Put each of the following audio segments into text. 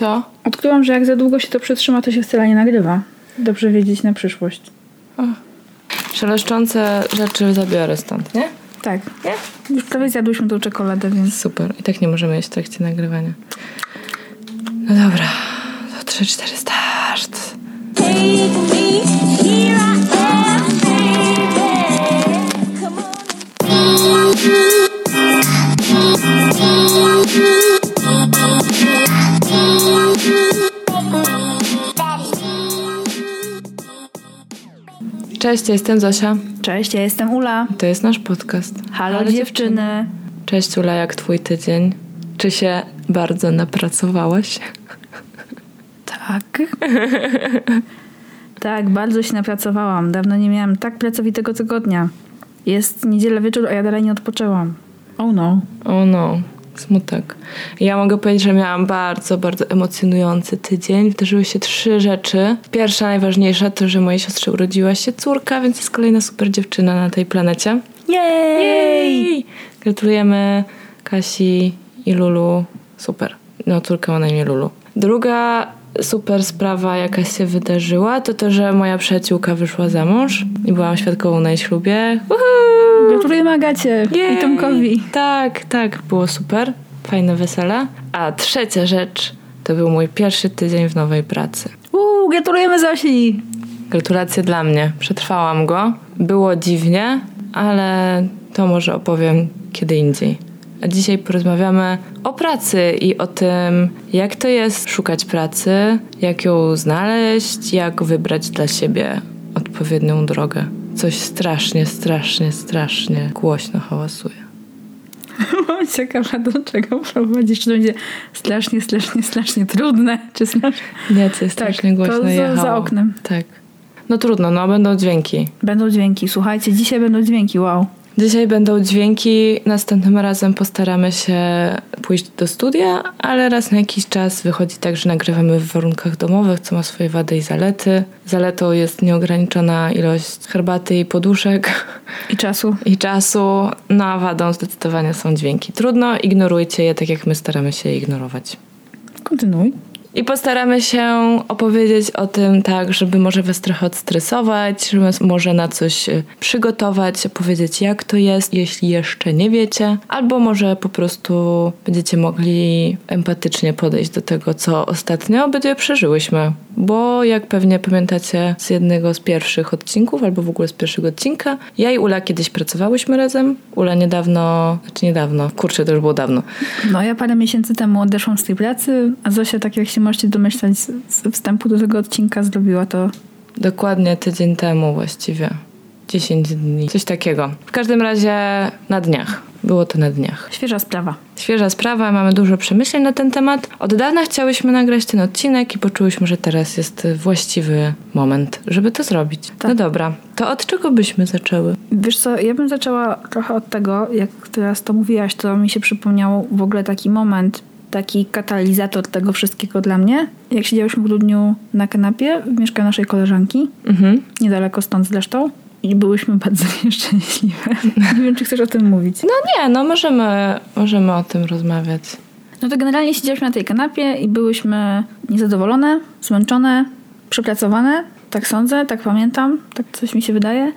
To? Odkryłam, że jak za długo się to przetrzyma, to się wcale nie nagrywa. Dobrze wiedzieć na przyszłość. Szeleszczące rzeczy zabiorę stąd, nie? Tak. Już prawie zjadłyśmy tą czekoladę, więc... Super. I tak nie możemy jeść w trakcie nagrywania. No dobra. To 3, 4, start. Take me, Cześć, ja jestem Zosia. Cześć, ja jestem Ula. To jest nasz podcast. Halo, dziewczyny. Cześć Ula, jak twój tydzień? Czy się bardzo napracowałaś? Tak. tak, bardzo się napracowałam. Dawno nie miałam tak pracowitego tygodnia. Jest niedziela wieczór, a ja dalej nie odpoczęłam. Oh no. O no, smutek. Ja mogę powiedzieć, że miałam bardzo, bardzo emocjonujący tydzień. Wydarzyły się trzy rzeczy. Pierwsza, najważniejsza, to, że mojej siostrze urodziła się córka, więc jest kolejna super dziewczyna na tej planecie. Jej! Gratulujemy Kasi i Lulu. Super. No, córka ma na imię Lulu. Druga super sprawa, jaka się wydarzyła, to to, że moja przyjaciółka wyszła za mąż i byłam świadkową na jej ślubie. Woohoo! Gratulujemy Agacie Jej! i Tomkowi. Tak, tak, było super. Fajne wesele. A trzecia rzecz to był mój pierwszy tydzień w nowej pracy. Uuu, gratulujemy Zosi. Gratulacje dla mnie. Przetrwałam go. Było dziwnie, ale to może opowiem kiedy indziej. A dzisiaj porozmawiamy o pracy i o tym, jak to jest szukać pracy, jak ją znaleźć, jak wybrać dla siebie odpowiednią drogę. Coś strasznie, strasznie, strasznie głośno hałasuje. Mam ciekawa, do czego prowadzisz. Czy to będzie strasznie, strasznie, strasznie trudne, czy strasznie... Nie, to jest Tak, strasznie głośno to za- jechało. za oknem. Tak. No trudno, no będą dźwięki. Będą dźwięki. Słuchajcie, dzisiaj będą dźwięki, wow. Dzisiaj będą dźwięki, następnym razem postaramy się pójść do studia, ale raz na jakiś czas wychodzi tak, że nagrywamy w warunkach domowych, co ma swoje wady i zalety. Zaletą jest nieograniczona ilość herbaty i poduszek I czasu. i czasu, no a wadą zdecydowanie są dźwięki. Trudno, ignorujcie je tak jak my staramy się je ignorować. Kontynuuj. I postaramy się opowiedzieć o tym tak, żeby może was trochę odstresować, żeby was może na coś y, przygotować, opowiedzieć jak to jest, jeśli jeszcze nie wiecie, albo może po prostu będziecie mogli empatycznie podejść do tego, co ostatnio będzie przeżyłyśmy. Bo jak pewnie pamiętacie z jednego z pierwszych odcinków, albo w ogóle z pierwszego odcinka, ja i Ula kiedyś pracowałyśmy razem. Ula niedawno, znaczy niedawno, kurczę, to już było dawno. No ja parę miesięcy temu odeszłam z tej pracy, a Zosia, tak jak się możecie domyślać z, z wstępu do tego odcinka, zrobiła to Dokładnie tydzień temu właściwie. 10 dni. Coś takiego. W każdym razie na dniach. Było to na dniach. świeża sprawa. Świeża sprawa, mamy dużo przemyśleń na ten temat. Od dawna chciałyśmy nagrać ten odcinek i poczułyśmy, że teraz jest właściwy moment, żeby to zrobić. Tak. No dobra, to od czego byśmy zaczęły? Wiesz co, ja bym zaczęła trochę od tego, jak teraz to mówiłaś, to mi się przypomniał w ogóle taki moment, taki katalizator tego wszystkiego dla mnie. Jak siedziałyśmy w grudniu na kanapie w mieszkaniu naszej koleżanki, Mhm. niedaleko stąd zresztą, i byłyśmy bardzo nieszczęśliwe. Nie wiem, czy chcesz o tym mówić. No nie, no możemy, możemy o tym rozmawiać. No to generalnie siedziałyśmy na tej kanapie i byłyśmy niezadowolone, zmęczone, przepracowane. Tak sądzę, tak pamiętam, tak coś mi się wydaje.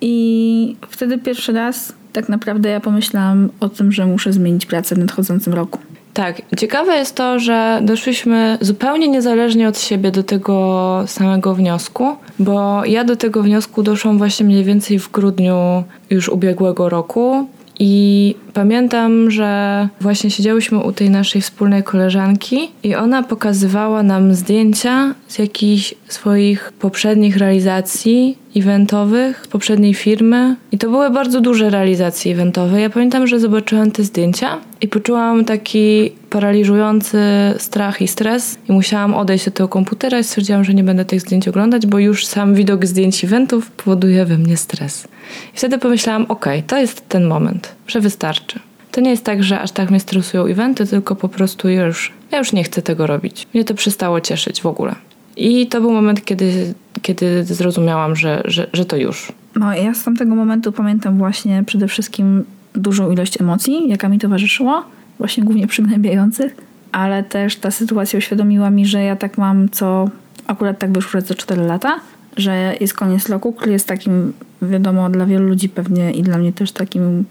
I wtedy pierwszy raz tak naprawdę ja pomyślałam o tym, że muszę zmienić pracę w nadchodzącym roku. Tak, ciekawe jest to, że doszliśmy zupełnie niezależnie od siebie do tego samego wniosku, bo ja do tego wniosku doszłam właśnie mniej więcej w grudniu już ubiegłego roku. I pamiętam, że właśnie siedziałyśmy u tej naszej wspólnej koleżanki i ona pokazywała nam zdjęcia z jakichś swoich poprzednich realizacji eventowych, z poprzedniej firmy. I to były bardzo duże realizacje eventowe. Ja pamiętam, że zobaczyłam te zdjęcia i poczułam taki paraliżujący strach i stres i musiałam odejść od tego komputera i stwierdziłam, że nie będę tych zdjęć oglądać, bo już sam widok zdjęć eventów powoduje we mnie stres. I wtedy pomyślałam, okej, to jest ten moment, że wystarczy. To nie jest tak, że aż tak mnie stresują eventy, tylko po prostu już, ja już nie chcę tego robić. Mnie to przestało cieszyć w ogóle. I to był moment, kiedy, kiedy zrozumiałam, że, że, że to już. No ja z tamtego momentu pamiętam właśnie przede wszystkim dużą ilość emocji, jaka mi towarzyszyła, właśnie głównie przygnębiających. ale też ta sytuacja uświadomiła mi, że ja tak mam co akurat tak wyszło co 4 lata, że jest koniec roku, który jest takim, wiadomo, dla wielu ludzi pewnie i dla mnie też takim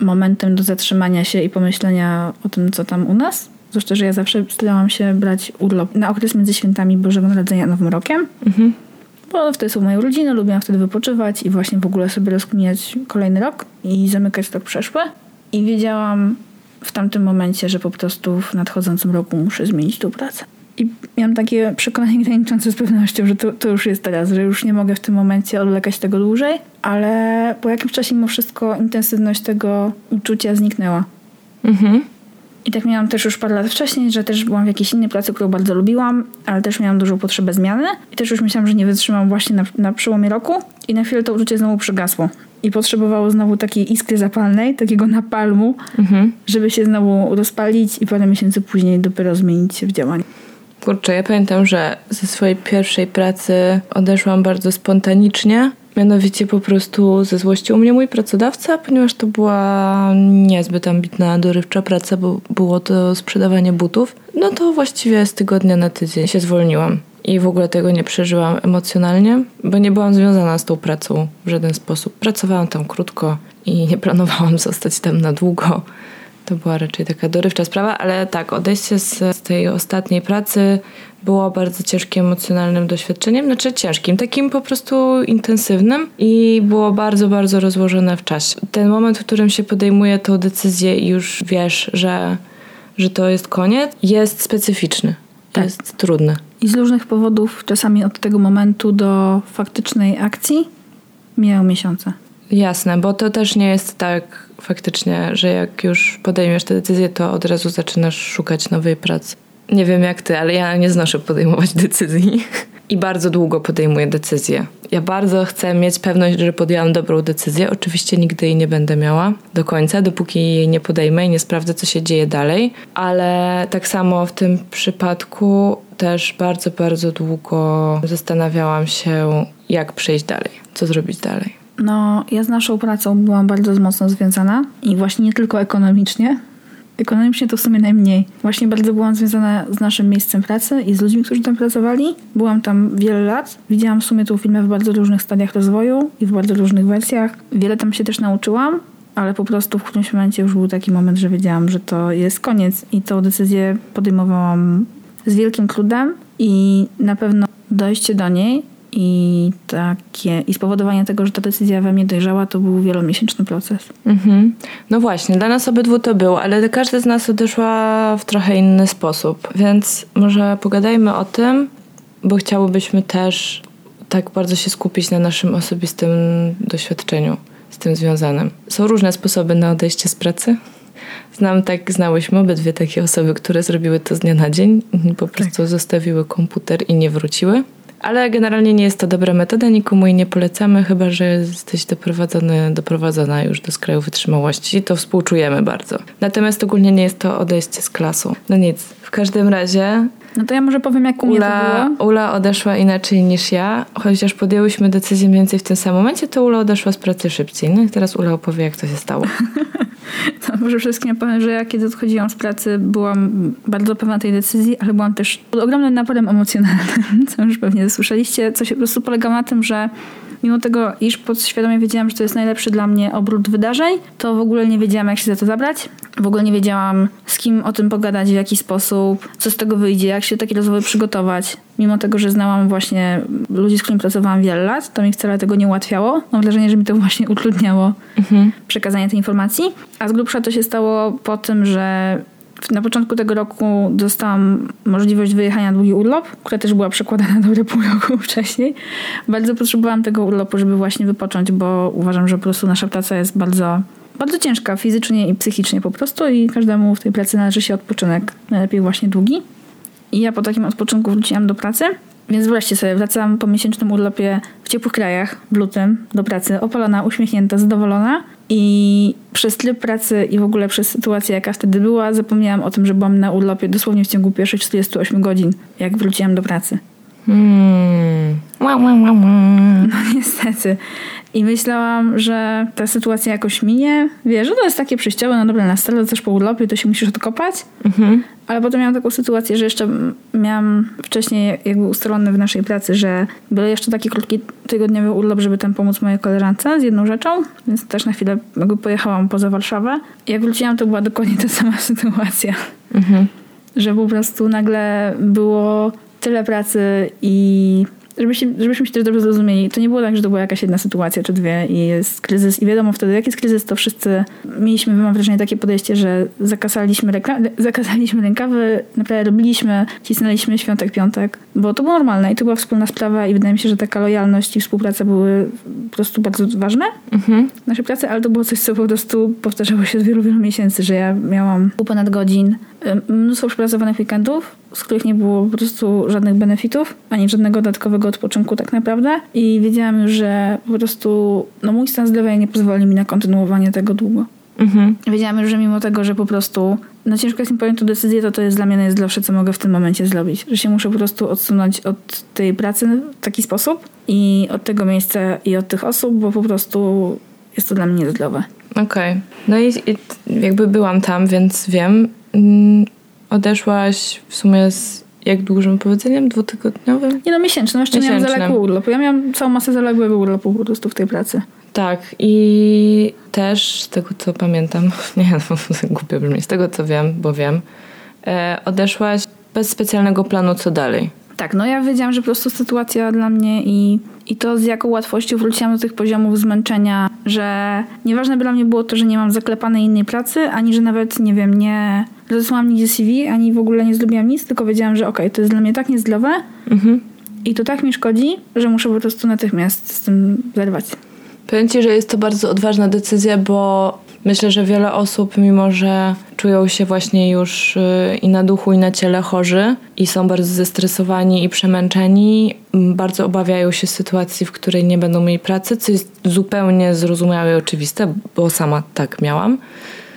momentem do zatrzymania się i pomyślenia o tym, co tam u nas. Zwłaszcza, że ja zawsze starałam się brać urlop na okres między świętami Bożego Narodzenia a Nowym Rokiem. Bo wtedy są moje urodziny, lubiłam wtedy wypoczywać i właśnie w ogóle sobie rozkminiać kolejny rok i zamykać rok przeszły. I wiedziałam w tamtym momencie, że po prostu w nadchodzącym roku muszę zmienić tą pracę. I miałam takie przekonanie graniczące z pewnością, że to, to już jest teraz, że już nie mogę w tym momencie odlekać tego dłużej, ale po jakimś czasie mimo wszystko intensywność tego uczucia zniknęła. Mhm. I tak miałam też już parę lat wcześniej, że też byłam w jakiejś innej pracy, którą bardzo lubiłam, ale też miałam dużą potrzebę zmiany. I też już myślałam, że nie wytrzymam właśnie na, na przełomie roku. I na chwilę to uczucie znowu przygasło. I potrzebowało znowu takiej iskry zapalnej, takiego napalmu, żeby się znowu rozpalić i parę miesięcy później dopiero zmienić się w działanie. Kurczę, ja pamiętam, że ze swojej pierwszej pracy odeszłam bardzo spontanicznie. Mianowicie po prostu ze złości u mnie mój pracodawca, ponieważ to była niezbyt ambitna, dorywcza praca, bo było to sprzedawanie butów. No to właściwie z tygodnia na tydzień się zwolniłam. I w ogóle tego nie przeżyłam emocjonalnie, bo nie byłam związana z tą pracą w żaden sposób. Pracowałam tam krótko i nie planowałam zostać tam na długo. To była raczej taka dorywcza sprawa, ale tak, odejście z, z tej ostatniej pracy było bardzo ciężkim emocjonalnym doświadczeniem, znaczy ciężkim, takim po prostu intensywnym i było bardzo, bardzo rozłożone w czasie. Ten moment, w którym się podejmuje tą decyzję i już wiesz, że, że to jest koniec, jest specyficzny, Tak. jest trudny. I z różnych powodów, czasami od tego momentu do faktycznej akcji, mijają miesiące. Jasne, bo to też nie jest tak faktycznie, że jak już podejmiesz tę decyzję, to od razu zaczynasz szukać nowej pracy. Nie wiem jak ty, ale ja nie znoszę podejmować decyzji i bardzo długo podejmuję decyzje. Ja bardzo chcę mieć pewność, że podjęłam dobrą decyzję. Oczywiście nigdy jej nie będę miała do końca, dopóki jej nie podejmę i nie sprawdzę, co się dzieje dalej. Ale tak samo w tym przypadku też bardzo, bardzo długo zastanawiałam się, jak przejść dalej, co zrobić dalej. No, ja z naszą pracą byłam bardzo mocno związana i właśnie nie tylko ekonomicznie. Ekonomicznie to w sumie najmniej. Właśnie bardzo byłam związana z naszym miejscem pracy i z ludźmi, którzy tam pracowali. Byłam tam wiele lat. Widziałam w sumie tą firmę w bardzo różnych stadiach rozwoju i w bardzo różnych wersjach. Wiele tam się też nauczyłam, ale po prostu w którymś momencie już był taki moment, że wiedziałam, że to jest koniec i tą decyzję podejmowałam z wielkim trudem i na pewno dojście do niej i takie i spowodowanie tego, że ta decyzja we mnie dojrzała, to był wielomiesięczny proces. Mhm. No właśnie, dla nas obydwu to było, ale każda z nas odeszła w trochę inny sposób. Więc może pogadajmy o tym, bo chciałybyśmy też tak bardzo się skupić na naszym osobistym doświadczeniu z tym związanym. Są różne sposoby na odejście z pracy. Znam tak, znałyśmy obydwie takie osoby, które zrobiły to z dnia na dzień. Po prostu zostawiły komputer i nie wróciły. Ale generalnie nie jest to dobra metoda, nikomu jej nie polecamy, chyba że jesteś doprowadzony, doprowadzona już do skraju wytrzymałości, to współczujemy bardzo. Natomiast ogólnie nie jest to odejście z klasą. No nic, w każdym razie No to ja może powiem, jak u mnie to Ula, było. Ula odeszła inaczej niż ja, chociaż podjęłyśmy decyzję mniej więcej w tym samym momencie, to Ula odeszła z pracy szybciej. No i teraz Ula opowie, jak to się stało. To może wszystkim powiem, że ja kiedy odchodziłam z pracy, byłam bardzo pewna tej decyzji, ale byłam też pod ogromnym naporem emocjonalnym, co już pewnie słyszeliście, co się po prostu polegało na tym, że mimo tego, iż podświadomie wiedziałam, że to jest najlepszy dla mnie obrót wydarzeń, to w ogóle nie wiedziałam, jak się za to zabrać. W ogóle nie wiedziałam, z kim o tym pogadać, w jaki sposób, co z tego wyjdzie, jak się do takiej rozmowy przygotować. Mimo tego, że znałam właśnie ludzi, z którymi pracowałam wiele lat, to mi wcale tego nie ułatwiało. Mam wrażenie, że mi to właśnie utrudniało przekazanie tej informacji. A z grubsza to się stało po tym, że na początku tego roku dostałam możliwość wyjechania na długi urlop, która też była przekładana dobre pół roku wcześniej. Bardzo potrzebowałam tego urlopu, żeby właśnie wypocząć, bo uważam, że po prostu nasza praca jest bardzo, bardzo ciężka fizycznie i psychicznie po prostu i każdemu w tej pracy należy się odpoczynek, najlepiej właśnie długi. I ja po takim odpoczynku wróciłam do pracy. Więc wreszcie sobie wracam po miesięcznym urlopie w ciepłych krajach, w lutym, do pracy, opalona, uśmiechnięta, zadowolona. I przez tryb pracy i w ogóle przez sytuację, jaka wtedy była, zapomniałam o tym, że byłam na urlopie dosłownie w ciągu pierwszych 48 godzin, jak wróciłam do pracy. Hmm. Ła, ła, ła. No niestety. I myślałam, że ta sytuacja jakoś minie. Wiesz, że to jest takie przejściowe, no dobra, na stole też po urlopie to się musisz odkopać. Ale potem miałam taką sytuację, że jeszcze miałam wcześniej jakby ustalone w naszej pracy, że był jeszcze taki krótki tygodniowy urlop, żeby tam pomóc mojej koleżance z jedną rzeczą, więc też na chwilę jakby pojechałam poza Warszawę. Jak wróciłam, to była dokładnie ta sama sytuacja. Że po prostu nagle było tyle pracy i żebyśmy, żebyśmy się też dobrze zrozumieli, to nie było tak, że to była jakaś jedna sytuacja czy dwie i jest kryzys i wiadomo wtedy, jak jest kryzys, to wszyscy mieliśmy, mam wrażenie, takie podejście, że zakasaliśmy, rekla- zakasaliśmy rękawy, naprawdę robiliśmy, cisnęliśmy świątek, piątek, bo to było normalne i to była wspólna sprawa i wydaje mi się, że taka lojalność i współpraca były po prostu bardzo ważne w naszej pracy, ale to było coś, co po prostu powtarzało się od wielu, wielu miesięcy, że ja miałam pół ponad godzin, mnóstwo przepracowanych weekendów, z których nie było po prostu żadnych benefitów, ani żadnego dodatkowego odpoczynku tak naprawdę i wiedziałam już, że po prostu no mój stan zdrowia nie pozwoli mi na kontynuowanie tego długo. Mhm. Wiedziałam już, że mimo tego, że po prostu no ciężko jest mi podjąć tę decyzję, to to jest dla mnie najzdrowsze, co mogę w tym momencie zrobić. Że się muszę po prostu odsunąć od tej pracy w taki sposób i od tego miejsca i od tych osób, bo po prostu jest to dla mnie niezdrowe. Okej. No i, i jakby byłam tam, więc wiem. Mm, Odeszłaś w sumie z jak dużym powiedzeniem? Dwutygodniowym? Nie no, miesięczny. No jeszcze miałam Miesięcznym. zaległy urlop. Ja miałam całą masę zaległego urlopu po prostu w tej pracy. Tak. I też z tego, co pamiętam, nie, no, głupio brzmi, z tego, co wiem, bo wiem, e, odeszłaś bez specjalnego planu, co dalej. Tak, no ja wiedziałam, że po prostu sytuacja dla mnie i, i to z jaką łatwością wróciłam do tych poziomów zmęczenia, że nieważne by dla mnie było to, że nie mam zaklepanej innej pracy, ani że nawet, nie wiem, nie rozesłałam nigdzie CV, ani w ogóle nie zrobiłam nic, tylko wiedziałam, że okej, to jest dla mnie tak niezdrowe Mhm. i to tak mi szkodzi, że muszę po prostu natychmiast z tym zerwać. Powiem Ci, że jest to bardzo odważna decyzja, bo myślę, że wiele osób, mimo że czują się właśnie już y, i na duchu, i na ciele chorzy i są bardzo zestresowani i przemęczeni, bardzo obawiają się sytuacji, w której nie będą mieli pracy, co jest zupełnie zrozumiałe i oczywiste, bo sama tak miałam.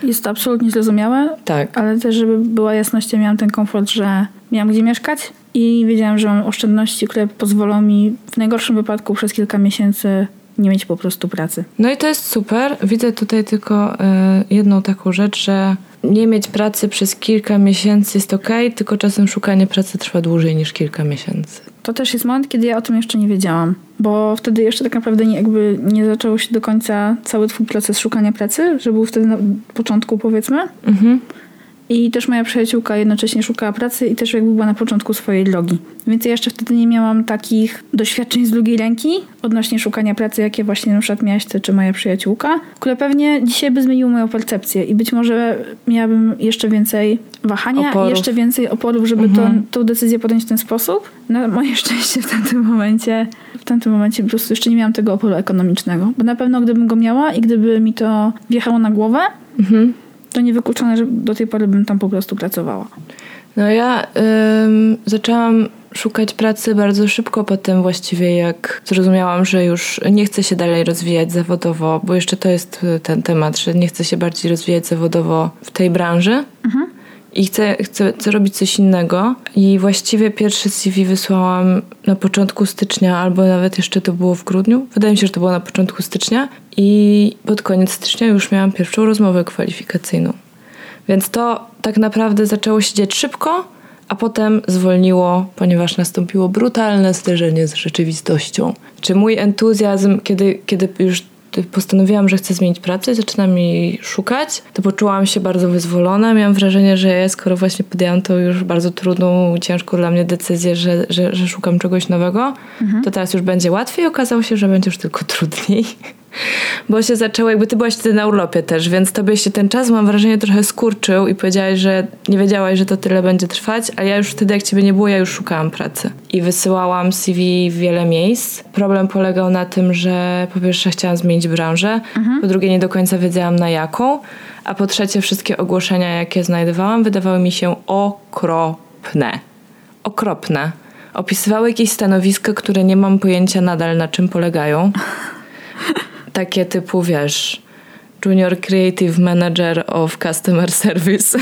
Jest to absolutnie zrozumiałe, Tak. ale też, żeby była jasność, ja miałam ten komfort, że miałam gdzie mieszkać i wiedziałam, że mam oszczędności, które pozwolą mi w najgorszym wypadku przez kilka miesięcy nie mieć po prostu pracy. No i to jest super. Widzę tutaj tylko y, jedną taką rzecz, że nie mieć pracy przez kilka miesięcy jest ok, tylko czasem szukanie pracy trwa dłużej niż kilka miesięcy. To też jest moment, kiedy ja o tym jeszcze nie wiedziałam, bo wtedy jeszcze tak naprawdę nie, jakby nie zaczął się do końca cały twój proces szukania pracy, że był wtedy na początku powiedzmy. Mhm. I też moja przyjaciółka jednocześnie szukała pracy i też jakby była na początku swojej drogi. Więc ja jeszcze wtedy nie miałam takich doświadczeń z drugiej ręki odnośnie szukania pracy, jakie właśnie na przykład miałaś ty czy moja przyjaciółka, które pewnie dzisiaj by zmieniły moją percepcję i być może miałabym jeszcze więcej wahania Oporów. i jeszcze więcej oporów, żeby to, tą decyzję podjąć w ten sposób. Na moje szczęście w tamtym momencie w tamtym momencie po prostu jeszcze nie miałam tego oporu ekonomicznego. Bo na pewno gdybym go miała i gdyby mi to wjechało na głowę, to niewykluczone, że do tej pory bym tam po prostu pracowała. No ja ym, zaczęłam szukać pracy bardzo szybko po tym właściwie, jak zrozumiałam, że już nie chcę się dalej rozwijać zawodowo, bo jeszcze to jest ten temat, że nie chcę się bardziej rozwijać zawodowo w tej branży. I chcę, chcę, chcę robić coś innego. I właściwie pierwsze CV wysłałam na początku stycznia, albo nawet jeszcze to było w grudniu. Wydaje mi się, że to było na początku stycznia. I pod koniec stycznia już miałam pierwszą rozmowę kwalifikacyjną. Więc to tak naprawdę zaczęło się dziać szybko, a potem zwolniło, ponieważ nastąpiło brutalne zderzenie z rzeczywistością. Czy mój entuzjazm, kiedy, kiedy już postanowiłam, że chcę zmienić pracę i zaczynam jej szukać, to poczułam się bardzo wyzwolona. Miałam wrażenie, że skoro właśnie podjęłam tą już bardzo trudną, ciężką dla mnie decyzję, że, że, że szukam czegoś nowego, to teraz już będzie łatwiej. Okazało się, że będzie już tylko trudniej. Bo się zaczęło, jakby ty byłaś wtedy na urlopie też, więc tobie się ten czas, mam wrażenie, trochę skurczył i powiedziałaś, że nie wiedziałaś, że to tyle będzie trwać, a ja już wtedy, jak ciebie nie było, ja już szukałam pracy. I wysyłałam CV w wiele miejsc. Problem polegał na tym, że po pierwsze chciałam zmienić branżę, po drugie nie do końca wiedziałam na jaką, a po trzecie wszystkie ogłoszenia, jakie znajdowałam, wydawały mi się okropne. Okropne. Opisywały jakieś stanowiska, które nie mam pojęcia nadal na czym polegają takie typu, wiesz, Junior Creative Manager of Customer Service.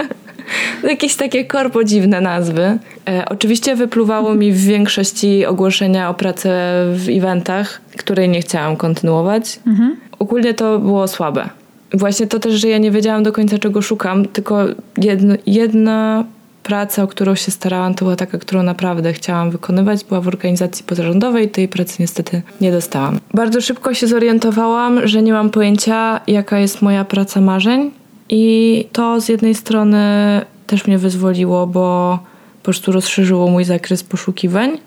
Jakieś takie korpo dziwne nazwy. E, oczywiście wypluwało mi w większości ogłoszenia o pracę w eventach, której nie chciałam kontynuować. Ogólnie to było słabe. Właśnie to też, że ja nie wiedziałam do końca czego szukam, tylko jedno, jedna praca, o którą się starałam, to była taka, którą naprawdę chciałam wykonywać. Była w organizacji pozarządowej, tej pracy niestety nie dostałam. Bardzo szybko się zorientowałam, że nie mam pojęcia, jaka jest moja praca marzeń i to z jednej strony też mnie wyzwoliło, bo po prostu rozszerzyło mój zakres poszukiwań.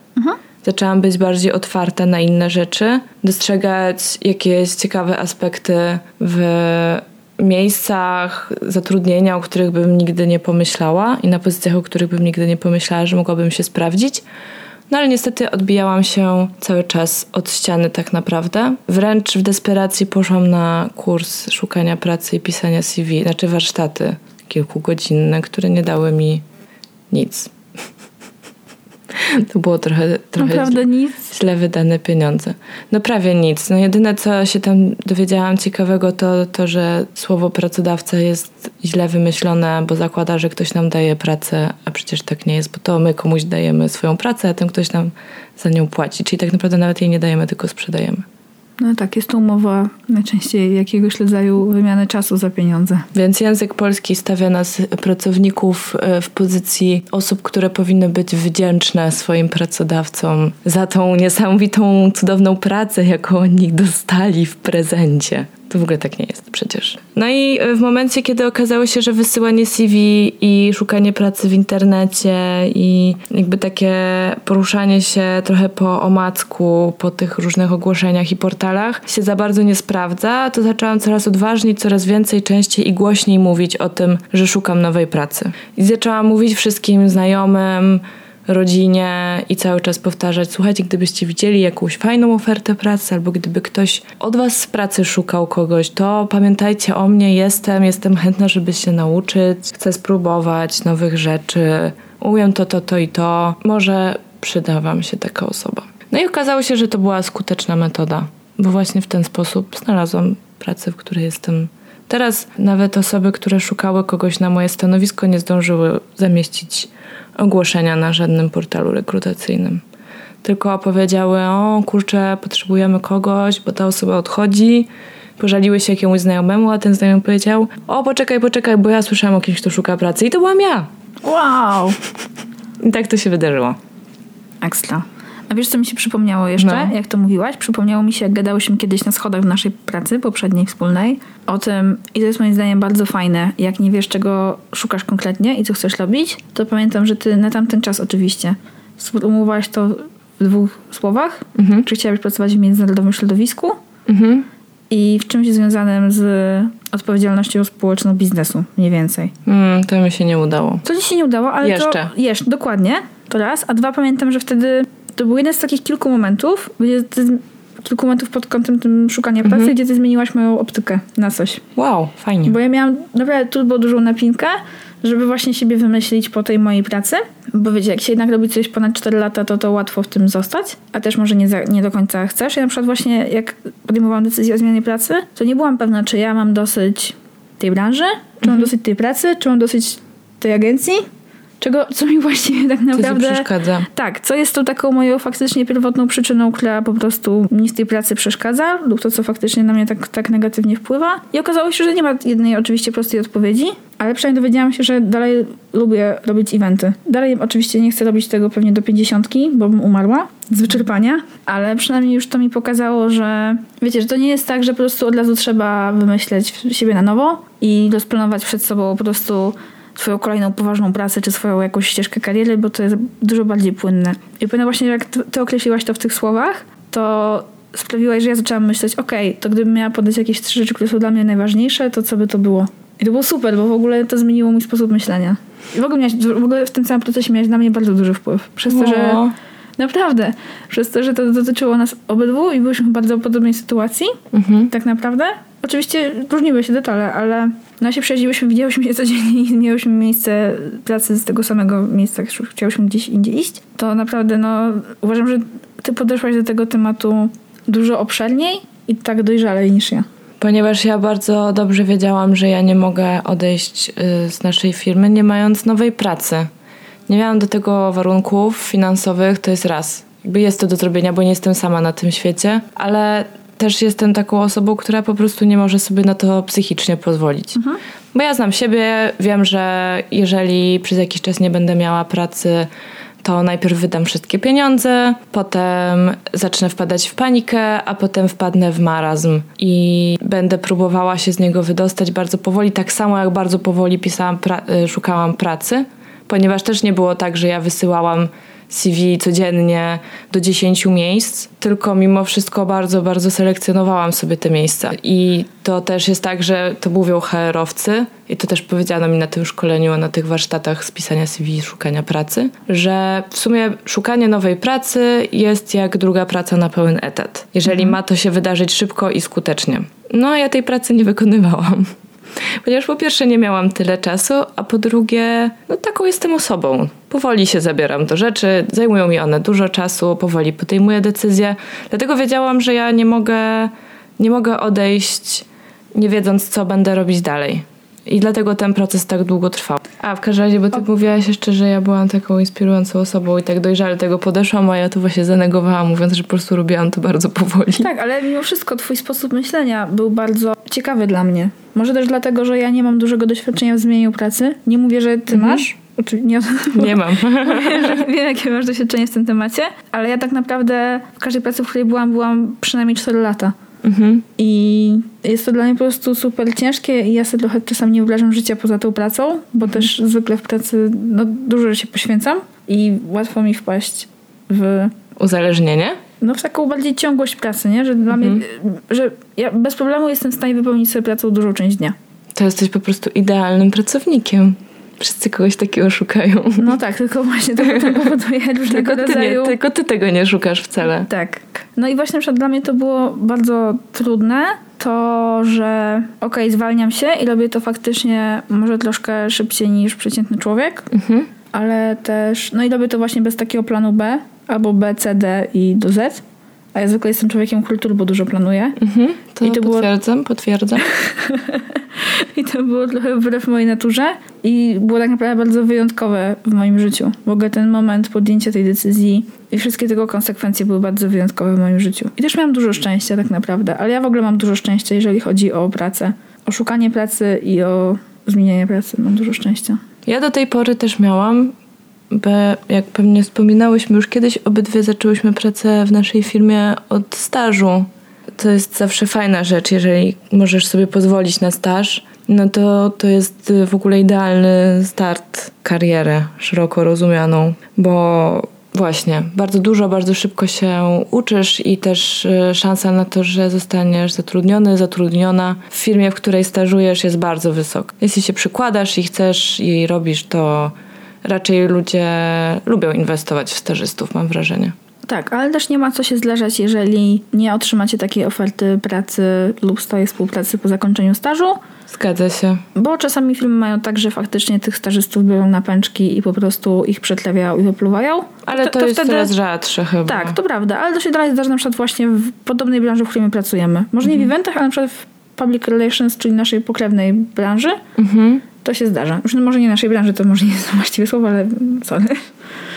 Zaczęłam być bardziej otwarta na inne rzeczy, dostrzegać jakieś ciekawe aspekty w miejscach zatrudnienia, o których bym nigdy nie pomyślała i na pozycjach, o których bym nigdy nie pomyślała, że mogłabym się sprawdzić. No ale niestety odbijałam się cały czas od ściany tak naprawdę. Wręcz w desperacji poszłam na kurs szukania pracy i pisania CV, znaczy warsztaty kilkugodzinne, które nie dały mi nic. To było trochę, trochę Naprawdę nic. źle wydane pieniądze. No prawie nic. No jedyne, co się tam dowiedziałam ciekawego, to to, że słowo pracodawca jest źle wymyślone, bo zakłada, że ktoś nam daje pracę, a przecież tak nie jest, bo to my komuś dajemy swoją pracę, a ten ktoś nam za nią płaci. Czyli tak naprawdę nawet jej nie dajemy, tylko sprzedajemy. No tak, jest to umowa najczęściej jakiegoś rodzaju wymiany czasu za pieniądze. Więc język polski stawia nas, pracowników, e, w pozycji osób, które powinny być wdzięczne swoim pracodawcom za tą niesamowitą, cudowną pracę, jaką oni dostali w prezencie. To w ogóle tak nie jest przecież. No i e, w momencie, kiedy okazało się, że wysyłanie CV i szukanie pracy w internecie i jakby takie poruszanie się trochę po omacku, po tych różnych ogłoszeniach i portalach się za bardzo nie sprawdza, to zaczęłam coraz odważniej, coraz więcej, częściej i głośniej mówić o tym, że szukam nowej pracy. I zaczęłam mówić wszystkim znajomym, rodzinie i cały czas powtarzać: Słuchajcie, gdybyście widzieli jakąś fajną ofertę pracy, albo gdyby ktoś od Was z pracy szukał kogoś, to pamiętajcie o mnie, jestem, jestem chętna, żeby się nauczyć, chcę spróbować nowych rzeczy, umiem to, to, to i to. Może przyda Wam się taka osoba. No i okazało się, że to była skuteczna metoda, bo właśnie w ten sposób znalazłam pracę, w której jestem. Teraz nawet osoby, które szukały kogoś na moje stanowisko, nie zdążyły zamieścić ogłoszenia na żadnym portalu rekrutacyjnym. Tylko opowiedziały, o kurczę, potrzebujemy kogoś, bo ta osoba odchodzi. Pożaliły się jakiemuś znajomemu, a ten znajomy powiedział, o poczekaj, poczekaj, bo ja słyszałam o kimś, kto szuka pracy. I to byłam ja. Wow! I tak to się wydarzyło. Ekstra. A wiesz, co mi się przypomniało jeszcze, No. jak to mówiłaś? Przypomniało mi się, jak gadałyśmy kiedyś na schodach w naszej pracy poprzedniej, wspólnej, o tym, i to jest moim zdaniem bardzo fajne, jak nie wiesz, czego szukasz konkretnie i co chcesz robić, to pamiętam, że ty na tamten czas oczywiście sformułowałaś to w dwóch słowach, czy chciałabyś pracować w międzynarodowym środowisku Mhm. i w czymś związanym z odpowiedzialnością społeczną biznesu, mniej więcej. Mm, to mi się nie udało. To ci się nie udało, ale Jeszcze. to... Jeszcze. dokładnie. To raz. A dwa, pamiętam, że wtedy to był jeden z takich kilku momentów, gdzie ty, kilku momentów pod kątem tym szukania Mhm. pracy, gdzie ty zmieniłaś moją optykę na coś. Wow, fajnie. Bo ja miałam naprawdę turbo dużą napinkę, żeby właśnie siebie wymyślić po tej mojej pracy. Bo wiecie, jak się jednak robi coś ponad 4 lata, to to łatwo w tym zostać. A też może nie, za, nie do końca chcesz. Ja na przykład właśnie jak podejmowałam decyzję o zmianie pracy, to nie byłam pewna, czy ja mam dosyć tej branży, czy Mhm. mam dosyć tej pracy, czy mam dosyć tej agencji. Czego, co mi właściwie tak Co naprawdę... przeszkadza? Tak, co jest tą taką moją faktycznie pierwotną przyczyną, która po prostu mi z tej pracy przeszkadza lub to, co faktycznie na mnie tak, tak negatywnie wpływa. I okazało się, że nie ma jednej oczywiście prostej odpowiedzi, ale przynajmniej dowiedziałam się, że dalej lubię robić eventy. Dalej oczywiście nie chcę robić tego pewnie do pięćdziesiątki, bo bym umarła z wyczerpania, ale przynajmniej już to mi pokazało, że wiecie, że to nie jest tak, że po prostu od razu trzeba wymyśleć siebie na nowo i rozplanować przed sobą po prostu swoją kolejną poważną pracę, czy swoją jakąś ścieżkę kariery, bo to jest dużo bardziej płynne. I pamiętam właśnie, jak ty określiłaś to w tych słowach, to sprawiłaś, że ja zaczęłam myśleć, okej, to gdybym miała podać jakieś trzy rzeczy, które są dla mnie najważniejsze, to co by to było? I to było super, bo w ogóle to zmieniło mój sposób myślenia. I w ogóle, miałaś, w ogóle w tym całym procesie miałeś na mnie bardzo duży wpływ. Przez to, że O. Naprawdę. Przez to, że to dotyczyło nas obydwu i byliśmy w bardzo podobnej sytuacji, Mhm. tak naprawdę. Oczywiście różniły się detale, ale no się przyjaźniłyśmy, widziałyśmy się codziennie i miałyśmy miejsce pracy z tego samego miejsca, chciałyśmy gdzieś indziej iść. To naprawdę, no, uważam, że ty podeszłaś do tego tematu dużo obszerniej i tak dojrzalej niż ja. Ponieważ ja bardzo dobrze wiedziałam, że ja nie mogę odejść y, z naszej firmy, nie mając nowej pracy. Nie miałam do tego warunków finansowych, to jest raz. Jakby jest to do zrobienia, bo nie jestem sama na tym świecie, ale też jestem taką osobą, która po prostu nie może sobie na to psychicznie pozwolić. Bo ja znam siebie, wiem, że jeżeli przez jakiś czas nie będę miała pracy, to najpierw wydam wszystkie pieniądze, potem zacznę wpadać w panikę, a potem wpadnę w marazm i będę próbowała się z niego wydostać bardzo powoli, tak samo jak bardzo powoli pisałam pra- y, szukałam pracy, ponieważ też nie było tak, że ja wysyłałam CV codziennie do 10 miejsc, tylko mimo wszystko bardzo, bardzo selekcjonowałam sobie te miejsca. I to też jest tak, że to mówią HR-owcy i to też powiedziano mi na tym szkoleniu, na tych warsztatach z pisania CV i szukania pracy, że w sumie szukanie nowej pracy jest jak druga praca na pełen etat. Jeżeli ma to się wydarzyć szybko i skutecznie. No, ja tej pracy nie wykonywałam. Ponieważ po pierwsze nie miałam tyle czasu, a po drugie, no taką jestem osobą. Powoli się zabieram do rzeczy, zajmują mi one dużo czasu, powoli podejmuję decyzje. Dlatego wiedziałam, że ja nie mogę, nie mogę odejść, nie wiedząc, co będę robić dalej. I dlatego ten proces tak długo trwał. A w każdym razie, bo ty mówiłaś jeszcze, że ja byłam taką inspirującą osobą i tak dojrzale do tego podeszłam, a ja to właśnie zanegowałam, mówiąc, że po prostu robiłam to bardzo powoli. Tak, ale mimo wszystko twój sposób myślenia był bardzo ciekawy dla mnie. Może też dlatego, że ja nie mam dużego doświadczenia w zmienianiu pracy. Nie mówię, że ty masz. Oczy- Nie, Nie mam. Wiem, jakie masz doświadczenie w tym temacie, ale ja tak naprawdę w każdej pracy, w której byłam, byłam przynajmniej 4 lata. Mhm. I jest to dla mnie po prostu super ciężkie i ja sobie trochę czasami nie wyobrażam życia poza tą pracą, bo też zwykle w pracy no, dużo się poświęcam i łatwo mi wpaść w, Uzależnienie? no, w taką bardziej ciągłość pracy, nie? Że dla mnie, że ja bez problemu jestem w stanie wypełnić sobie pracą dużą część dnia. To jesteś po prostu idealnym pracownikiem. Wszyscy kogoś takiego szukają. No tak, tylko właśnie to potem powoduje różnego Tylko ty, rodzaju... nie, tylko ty tego nie szukasz wcale. Tak. No i właśnie na przykład dla mnie to było bardzo trudne, to, że okej, zwalniam się i robię to faktycznie może troszkę szybciej niż przeciętny człowiek, Mhm. ale też, no i robię to właśnie bez takiego planu B, albo B, C, D i do Z. A ja zwykle jestem człowiekiem kultury, bo dużo planuję. Mhm. To, I to było- potwierdzam, potwierdzam. I to było trochę wbrew mojej naturze i było tak naprawdę bardzo wyjątkowe w moim życiu. W ogóle ten moment podjęcia tej decyzji i wszystkie tego konsekwencje były bardzo wyjątkowe w moim życiu. I też miałam dużo szczęścia tak naprawdę, ale ja w ogóle mam dużo szczęścia, jeżeli chodzi o pracę. O szukanie pracy i o zmienianie pracy. Mam dużo szczęścia. Ja do tej pory też miałam, bo jak pewnie wspominałyśmy już kiedyś, obydwie zaczęłyśmy pracę w naszej firmie od stażu. To jest zawsze fajna rzecz, jeżeli możesz sobie pozwolić na staż, no to to jest w ogóle idealny start kariery szeroko rozumianą, bo właśnie bardzo dużo, bardzo szybko się uczysz i też y, szansa na to, że zostaniesz zatrudniony, zatrudniona w firmie, w której stażujesz jest bardzo wysoka. Jeśli się przykładasz i chcesz i robisz to, raczej ludzie lubią inwestować w stażystów, mam wrażenie. Tak, ale też nie ma co się zdarzać, jeżeli nie otrzymacie takiej oferty pracy lub stałej współpracy po zakończeniu stażu, Zgadza się. Bo czasami firmy mają tak, że faktycznie tych stażystów biorą na pęczki i po prostu ich przetlewiają i wypluwają. Ale to, jest coraz rzadsze chyba. Tak, to prawda, ale to się dalej zdarza na przykład właśnie w podobnej branży, w której my pracujemy. Może nie w eventach, ale na przykład w public relations, czyli naszej pokrewnej branży, Mhm. To się zdarza. Już może nie naszej branży, to może nie jest właściwe słowo, ale sorry.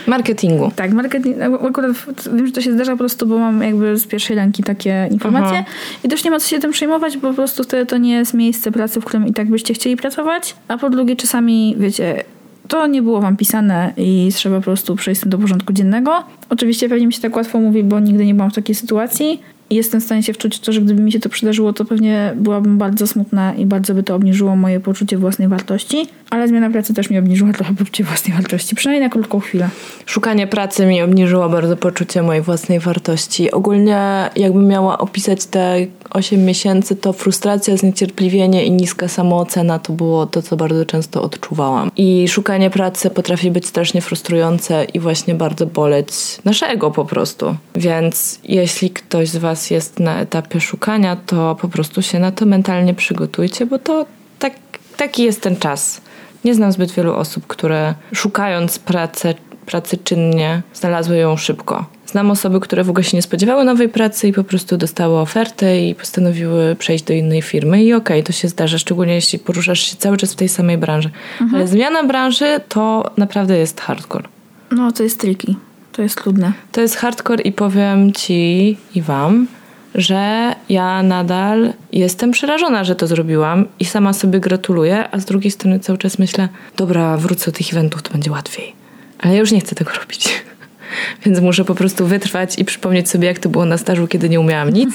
Marketingu. Tak, marketing, akurat wiem, że to się zdarza po prostu, bo mam jakby z pierwszej ręki takie informacje Aha. i też nie ma co się tym przejmować, bo po prostu wtedy to nie jest miejsce pracy, w którym i tak byście chcieli pracować, a po drugie czasami, wiecie, to nie było wam pisane i trzeba po prostu przejść z tym do porządku dziennego. Oczywiście pewnie mi się tak łatwo mówi, bo nigdy nie byłam w takiej sytuacji jestem w stanie się wczuć w to, że gdyby mi się to przydarzyło, to pewnie byłabym bardzo smutna i bardzo by to obniżyło moje poczucie własnej wartości, ale zmiana pracy też mi obniżyła trochę poczucie własnej wartości, przynajmniej na krótką chwilę. Szukanie pracy mi obniżyło bardzo poczucie mojej własnej wartości. Ogólnie, jakbym miała opisać te 8 miesięcy, to frustracja, zniecierpliwienie i niska samoocena to było to, co bardzo często odczuwałam. I szukanie pracy potrafi być strasznie frustrujące i właśnie bardzo boleć naszego po prostu. Więc jeśli ktoś z Was jest na etapie szukania, to po prostu się na to mentalnie przygotujcie, bo to tak, taki jest ten czas. Nie znam zbyt wielu osób, które szukając pracy, pracy czynnie znalazły ją szybko. Znam osoby, które w ogóle się nie spodziewały nowej pracy i po prostu dostały ofertę i postanowiły przejść do innej firmy. I okej, to się zdarza, szczególnie jeśli poruszasz się cały czas w tej samej branży. Ale zmiana branży to naprawdę jest hardcore. No, to jest tricky. To jest trudne. To jest hardcore i powiem ci i wam, że ja nadal jestem przerażona, że to zrobiłam i sama sobie gratuluję, a z drugiej strony cały czas myślę, dobra, wrócę do tych eventów, to będzie łatwiej. Ale ja już nie chcę tego robić. Więc muszę po prostu wytrwać i przypomnieć sobie, jak to było na stażu, kiedy nie umiałam nic.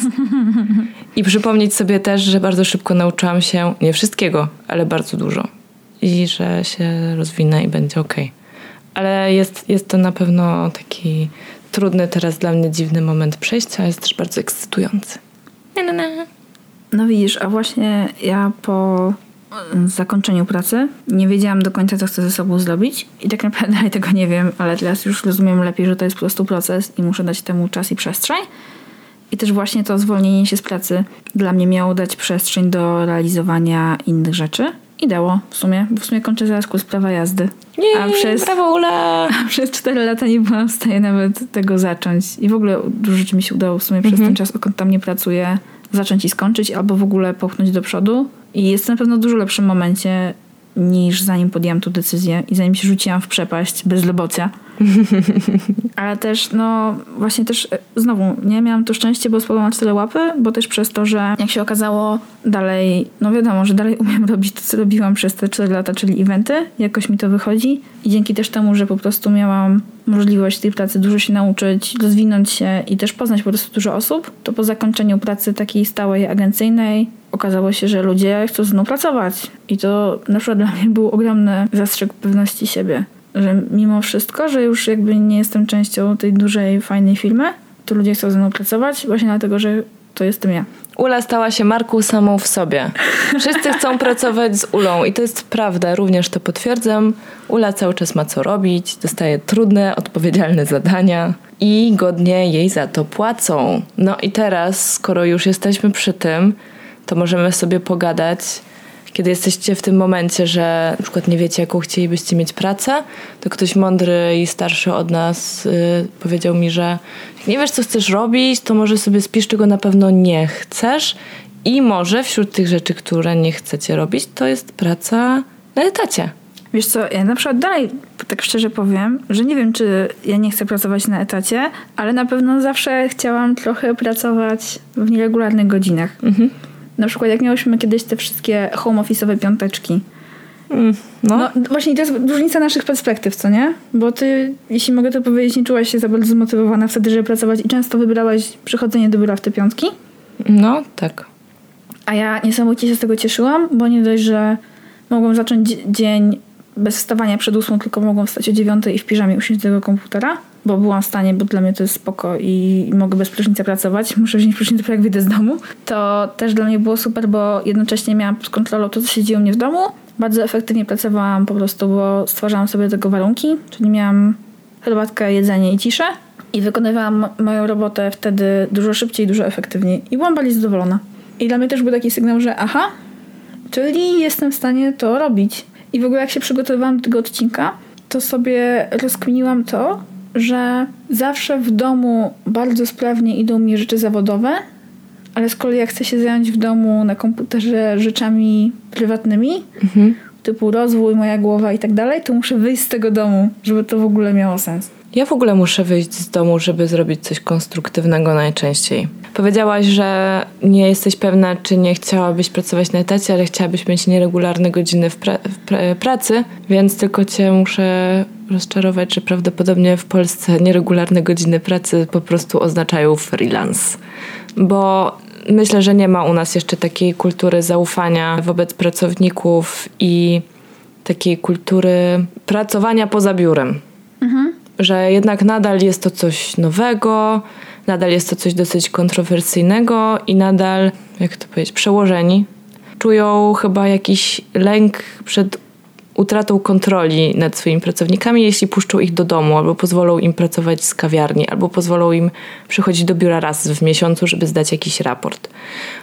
I przypomnieć sobie też, że bardzo szybko nauczyłam się nie wszystkiego, ale bardzo dużo. I że się rozwinę i będzie ok. Ale jest, jest to na pewno taki trudny teraz dla mnie dziwny moment przejścia, jest też bardzo ekscytujący. Na, na, na. No widzisz, a właśnie ja po zakończeniu pracy nie wiedziałam do końca, co chcę ze sobą zrobić i tak naprawdę tego nie wiem, ale teraz już rozumiem lepiej, że to jest po prostu proces i muszę dać temu czas i przestrzeń. I też właśnie to zwolnienie się z pracy dla mnie miało dać przestrzeń do realizowania innych rzeczy. I dało w sumie, bo w sumie kończę zaraz kurs prawa jazdy. Nie, a przez, brawo Ula! a przez 4 lata nie byłam w stanie nawet tego zacząć. I w ogóle dużo rzeczy mi się udało w sumie przez ten czas, odkąd tam nie pracuję, zacząć i skończyć, albo w ogóle popchnąć do przodu. I jest na pewno w dużo lepszym momencie niż zanim podjęłam tu decyzję i zanim się rzuciłam w przepaść bezrobocia. Ale też, no właśnie też e, znowu, nie miałam to szczęście, bo spadłam na cztery łapy, bo też przez to, że jak się okazało dalej, no wiadomo, że dalej umiem robić to, co robiłam przez te 4 lata, czyli eventy, jakoś mi to wychodzi i dzięki też temu, że po prostu miałam możliwość tej pracy dużo się nauczyć, rozwinąć się i też poznać po prostu dużo osób, to po zakończeniu pracy takiej stałej, agencyjnej okazało się, że ludzie chcą ze mną pracować i to na przykład dla mnie był ogromny zastrzyk pewności siebie że mimo wszystko, że już jakby nie jestem częścią tej dużej, fajnej firmy, to ludzie chcą ze mną pracować właśnie dlatego, że to jestem ja. Ula stała się marką samą w sobie. Wszyscy chcą pracować z Ulą i to jest prawda, również to potwierdzam. Ula cały czas ma co robić, dostaje trudne, odpowiedzialne zadania i godnie jej za to płacą. No i teraz, skoro już jesteśmy przy tym, to możemy sobie pogadać, kiedy jesteście w tym momencie, że na przykład nie wiecie, jaką chcielibyście mieć pracę, to ktoś mądry i starszy od nas y, powiedział mi, że nie wiesz, co chcesz robić, to może sobie spisz, czego na pewno nie chcesz i może wśród tych rzeczy, które nie chcecie robić, to jest praca na etacie. Wiesz co, ja na przykład dalej, tak szczerze powiem, że nie wiem, czy ja nie chcę pracować na etacie, ale na pewno zawsze chciałam trochę pracować w nieregularnych godzinach. Na przykład jak miałyśmy kiedyś te wszystkie home office'owe piąteczki. No, No właśnie to jest różnica naszych perspektyw, co nie? Bo ty, jeśli mogę to powiedzieć, nie czułaś się za bardzo zmotywowana wtedy, żeby pracować i często wybrałaś przychodzenie do biura w te piątki. no tak. A ja niesamowicie się z tego cieszyłam, bo nie dość, że mogłam zacząć dzie- dzień bez wstawania przed ósmą, tylko mogłam wstać o dziewiątej i w piżamie usiąść do tego komputera, bo byłam w stanie, bo dla mnie to jest spoko i, mogę bez prysznica pracować. Muszę wziąć prysznic dopiero jak wyjdę z domu. To też dla mnie było super, bo jednocześnie miałam pod kontrolą to, co się dzieje u mnie w domu. Bardzo efektywnie pracowałam po prostu, bo stwarzałam sobie do tego warunki, czyli miałam herbatkę, jedzenie i ciszę. I wykonywałam moją robotę wtedy dużo szybciej, dużo efektywniej. I byłam bardziej zadowolona. I dla mnie też był taki sygnał, że aha, czyli jestem w stanie to robić. I w ogóle jak się przygotowywałam do tego odcinka, to sobie rozkminiłam to, że zawsze w domu bardzo sprawnie idą mi rzeczy zawodowe, ale z kolei jak chcę się zająć w domu na komputerze rzeczami prywatnymi, typu rozwój, moja głowa i tak dalej, to muszę wyjść z tego domu, żeby to w ogóle miało sens. Ja w ogóle muszę wyjść z domu, żeby zrobić coś konstruktywnego najczęściej. Powiedziałaś, że nie jesteś pewna, czy nie chciałabyś pracować na etacie, ale chciałabyś mieć nieregularne godziny w, pra- w pra- pracy, więc tylko cię muszę rozczarować, że prawdopodobnie w Polsce nieregularne godziny pracy po prostu oznaczają freelance. Bo myślę, że nie ma u nas jeszcze takiej kultury zaufania wobec pracowników i takiej kultury pracowania poza biurem że jednak nadal jest to coś nowego, nadal jest to coś dosyć kontrowersyjnego i nadal, jak to powiedzieć, przełożeni czują chyba jakiś lęk przed utratą kontroli nad swoimi pracownikami, jeśli puszczą ich do domu, albo pozwolą im pracować z kawiarni, albo pozwolą im przychodzić do biura raz w miesiącu, żeby zdać jakiś raport.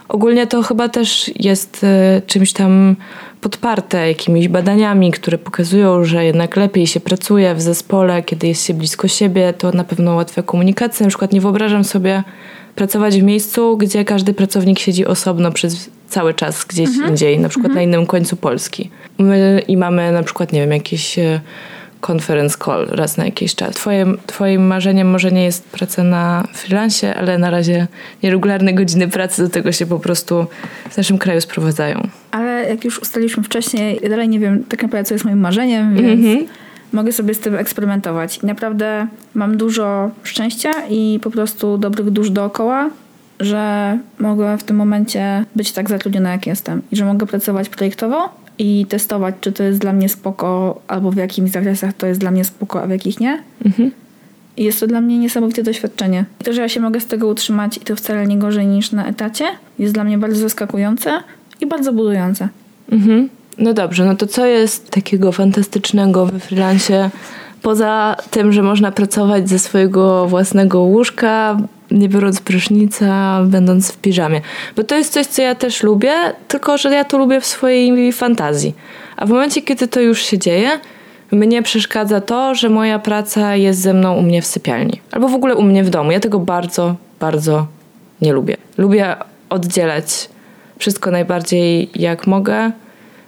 Ogólnie to chyba też jest e, czymś tam podparte jakimiś badaniami, które pokazują, że jednak lepiej się pracuje w zespole, kiedy jest się blisko siebie, to na pewno ułatwia komunikację. Na przykład nie wyobrażam sobie pracować w miejscu, gdzie każdy pracownik siedzi osobno przez cały czas gdzieś indziej, na przykład na innym końcu Polski. My, I mamy na przykład, nie wiem, jakieś e, conference call raz na jakiś czas. Twoim, twoim marzeniem może nie jest praca na freelancie, ale na razie nieregularne godziny pracy do tego się po prostu w naszym kraju sprowadzają. Ale jak już ustaliliśmy wcześniej, ja dalej nie wiem tak naprawdę, co jest moim marzeniem, więc mogę sobie z tym eksperymentować. I naprawdę mam dużo szczęścia i po prostu dobrych dusz dookoła, że mogę w tym momencie być tak zatrudniona, jak jestem. I że mogę pracować projektowo i testować, czy to jest dla mnie spoko, albo w jakich zakresach to jest dla mnie spoko, a w jakich nie. I jest to dla mnie niesamowite doświadczenie. To, że ja się mogę z tego utrzymać i to wcale nie gorzej niż na etacie, jest dla mnie bardzo zaskakujące i bardzo budujące. Mhm. No dobrze, no to co jest takiego fantastycznego we freelancie? Poza tym, że można pracować ze swojego własnego łóżka, nie biorąc prysznica, będąc w piżamie. Bo to jest coś, co ja też lubię, tylko że ja to lubię w swojej fantazji. A w momencie, kiedy to już się dzieje, mnie przeszkadza to, że moja praca jest ze mną u mnie w sypialni. Albo w ogóle u mnie w domu. Ja tego bardzo, bardzo nie lubię. Lubię oddzielać wszystko najbardziej jak mogę.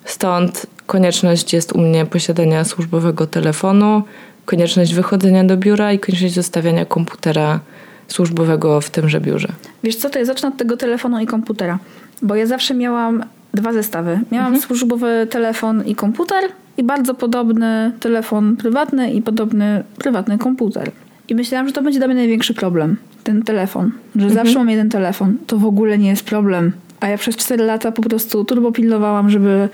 Stąd konieczność jest u mnie posiadania służbowego telefonu, konieczność wychodzenia do biura i konieczność zostawiania komputera służbowego w tymże biurze. Wiesz co, to ja zacznę od tego telefonu i komputera. Bo ja zawsze miałam dwa zestawy. Miałam służbowy telefon i komputer i bardzo podobny telefon prywatny i podobny prywatny komputer. I myślałam, że to będzie dla mnie największy problem. Ten telefon. Że zawsze mam jeden telefon. To w ogóle nie jest problem. A ja przez 4 lata po prostu turbo pilnowałam, żeby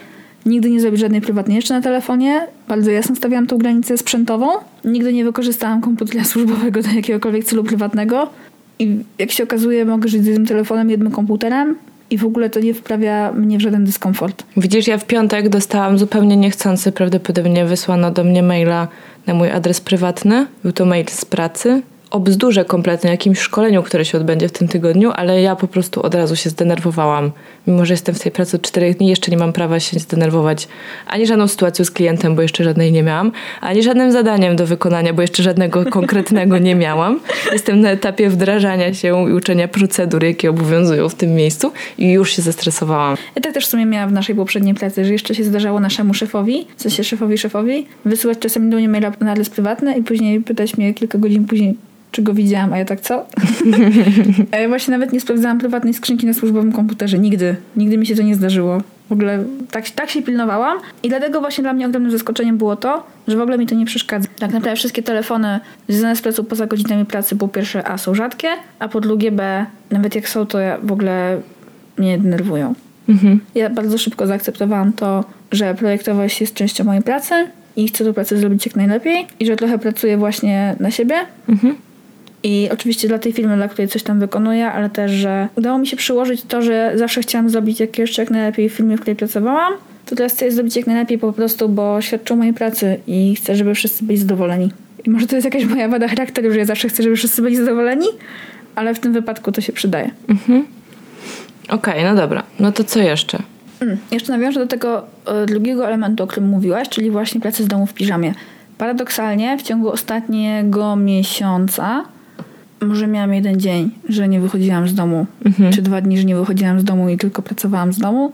nigdy nie zrobić żadnej prywatnej rzeczy na telefonie. Bardzo jasno stawiałam tą granicę sprzętową. Nigdy nie wykorzystałam komputera służbowego do jakiegokolwiek celu prywatnego. I jak się okazuje, mogę żyć z jednym telefonem, jednym komputerem i w ogóle to nie wprawia mnie w żaden dyskomfort. Widzisz, ja w piątek dostałam zupełnie niechcący, prawdopodobnie wysłano do mnie maila na mój adres prywatny. Był to mail z pracy. O bzdurze kompletnie, jakimś szkoleniu, które się odbędzie w tym tygodniu, ale ja po prostu od razu się zdenerwowałam. Mimo, że jestem w tej pracy od czterech dni, jeszcze nie mam prawa się zdenerwować ani żadną sytuacją z klientem, bo jeszcze żadnej nie miałam, ani żadnym zadaniem do wykonania, bo jeszcze żadnego konkretnego nie miałam. Jestem na etapie wdrażania się i uczenia procedur, jakie obowiązują w tym miejscu i już się zestresowałam. Ja tak też w sumie miałam w naszej poprzedniej pracy, że jeszcze się zdarzało naszemu szefowi, w sensie szefowi szefowi, wysyłać czasami do mnie maila na adres prywatny i później pytać mnie kilka godzin później, czy go widziałam, a ja tak co? a ja właśnie nawet nie sprawdzałam prywatnej skrzynki na służbowym komputerze. Nigdy. Nigdy mi się to nie zdarzyło. W ogóle tak, tak się pilnowałam i dlatego właśnie dla mnie ogromnym zaskoczeniem było to, że w ogóle mi to nie przeszkadza. Tak naprawdę wszystkie telefony związane z pracą poza godzinami pracy po pierwsze A są rzadkie, a po drugie B nawet jak są to ja w ogóle mnie denerwują. Ja bardzo szybko zaakceptowałam to, że projektowość jest częścią mojej pracy i chcę tę pracę zrobić jak najlepiej i że trochę pracuję właśnie na siebie. I oczywiście dla tej firmy, dla której coś tam wykonuję, ale też, że udało mi się przyłożyć to, że zawsze chciałam zrobić jak jeszcze jak najlepiej w firmie, w której pracowałam. To teraz chcę je zrobić jak najlepiej po prostu, bo świadczą mojej pracy i chcę, żeby wszyscy byli zadowoleni. I może to jest jakaś moja wada charakteru, że ja zawsze chcę, żeby wszyscy byli zadowoleni, ale w tym wypadku to się przydaje. Okej, no dobra. No to co jeszcze? Mm, Jeszcze nawiążę do tego e, drugiego elementu, o którym mówiłaś, czyli właśnie pracy z domu w piżamie. Paradoksalnie w ciągu ostatniego miesiąca może miałam jeden dzień, że nie wychodziłam z domu, czy dwa dni, że nie wychodziłam z domu i tylko pracowałam z domu.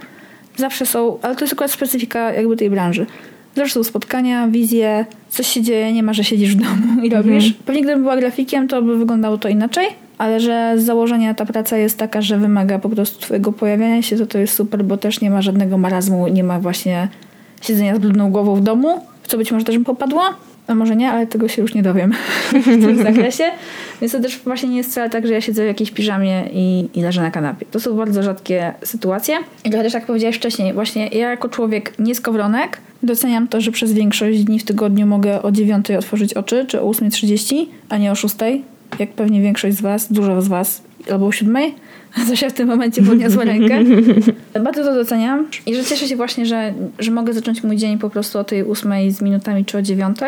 Zawsze są, ale to jest akurat specyfika jakby tej branży. Zawsze są spotkania, wizje, coś się dzieje, nie ma, że siedzisz w domu i robisz. Pewnie gdybym była grafikiem, to by wyglądało to inaczej, ale że z założenia ta praca jest taka, że wymaga po prostu twojego pojawiania się, to to jest super, bo też nie ma żadnego marazmu, nie ma właśnie siedzenia z brudną głową w domu, w co być może też bym popadła. A może nie, ale tego się już nie dowiem w tym zakresie. Więc to też właśnie nie jest wcale tak, że ja siedzę w jakiejś piżamie i, i leżę na kanapie. To są bardzo rzadkie sytuacje. I też jak powiedziałeś wcześniej, właśnie ja jako człowiek nie skowronek doceniam to, że przez większość dni w tygodniu mogę o 9 otworzyć oczy, czy o 8.30, a nie o 6, jak pewnie większość z was, dużo z was, albo o 7. Zosia w tym momencie podniosła rękę. Bardzo to doceniam i że cieszę się właśnie, że, że mogę zacząć mój dzień po prostu o tej 8 z minutami czy o 9.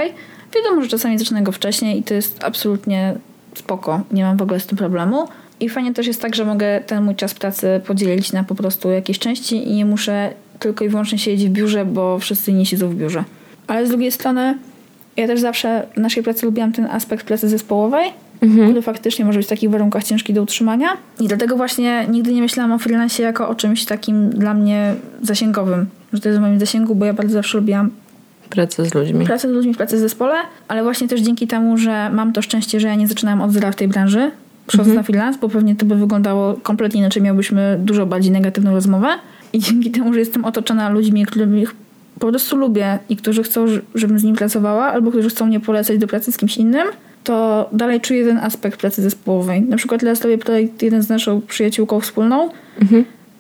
Wiadomo, że czasami zaczynam go wcześniej i to jest absolutnie spoko. Nie mam w ogóle z tym problemu. I fajnie też jest tak, że mogę ten mój czas pracy podzielić na po prostu jakieś części i nie muszę tylko i wyłącznie siedzieć w biurze, bo wszyscy nie siedzą w biurze. Ale z drugiej strony ja też zawsze w naszej pracy lubiłam ten aspekt pracy zespołowej, który faktycznie może być w takich warunkach ciężki do utrzymania. I dlatego właśnie nigdy nie myślałam o freelancie jako o czymś takim dla mnie zasięgowym. Że to jest w moim zasięgu, bo ja bardzo zawsze lubiłam Praca z ludźmi. pracę z ludźmi w pracy w zespole, ale właśnie też dzięki temu, że mam to szczęście, że ja nie zaczynałam od zera w tej branży, przychodząc na freelance, bo pewnie to by wyglądało kompletnie inaczej, miałbyśmy dużo bardziej negatywną rozmowę. I dzięki temu, że jestem otoczona ludźmi, których po prostu lubię i którzy chcą, żebym z nim pracowała, albo którzy chcą mnie polecać do pracy z kimś innym, to dalej czuję ten aspekt pracy zespołowej. Na przykład teraz robię projekt jeden z naszą przyjaciółką wspólną,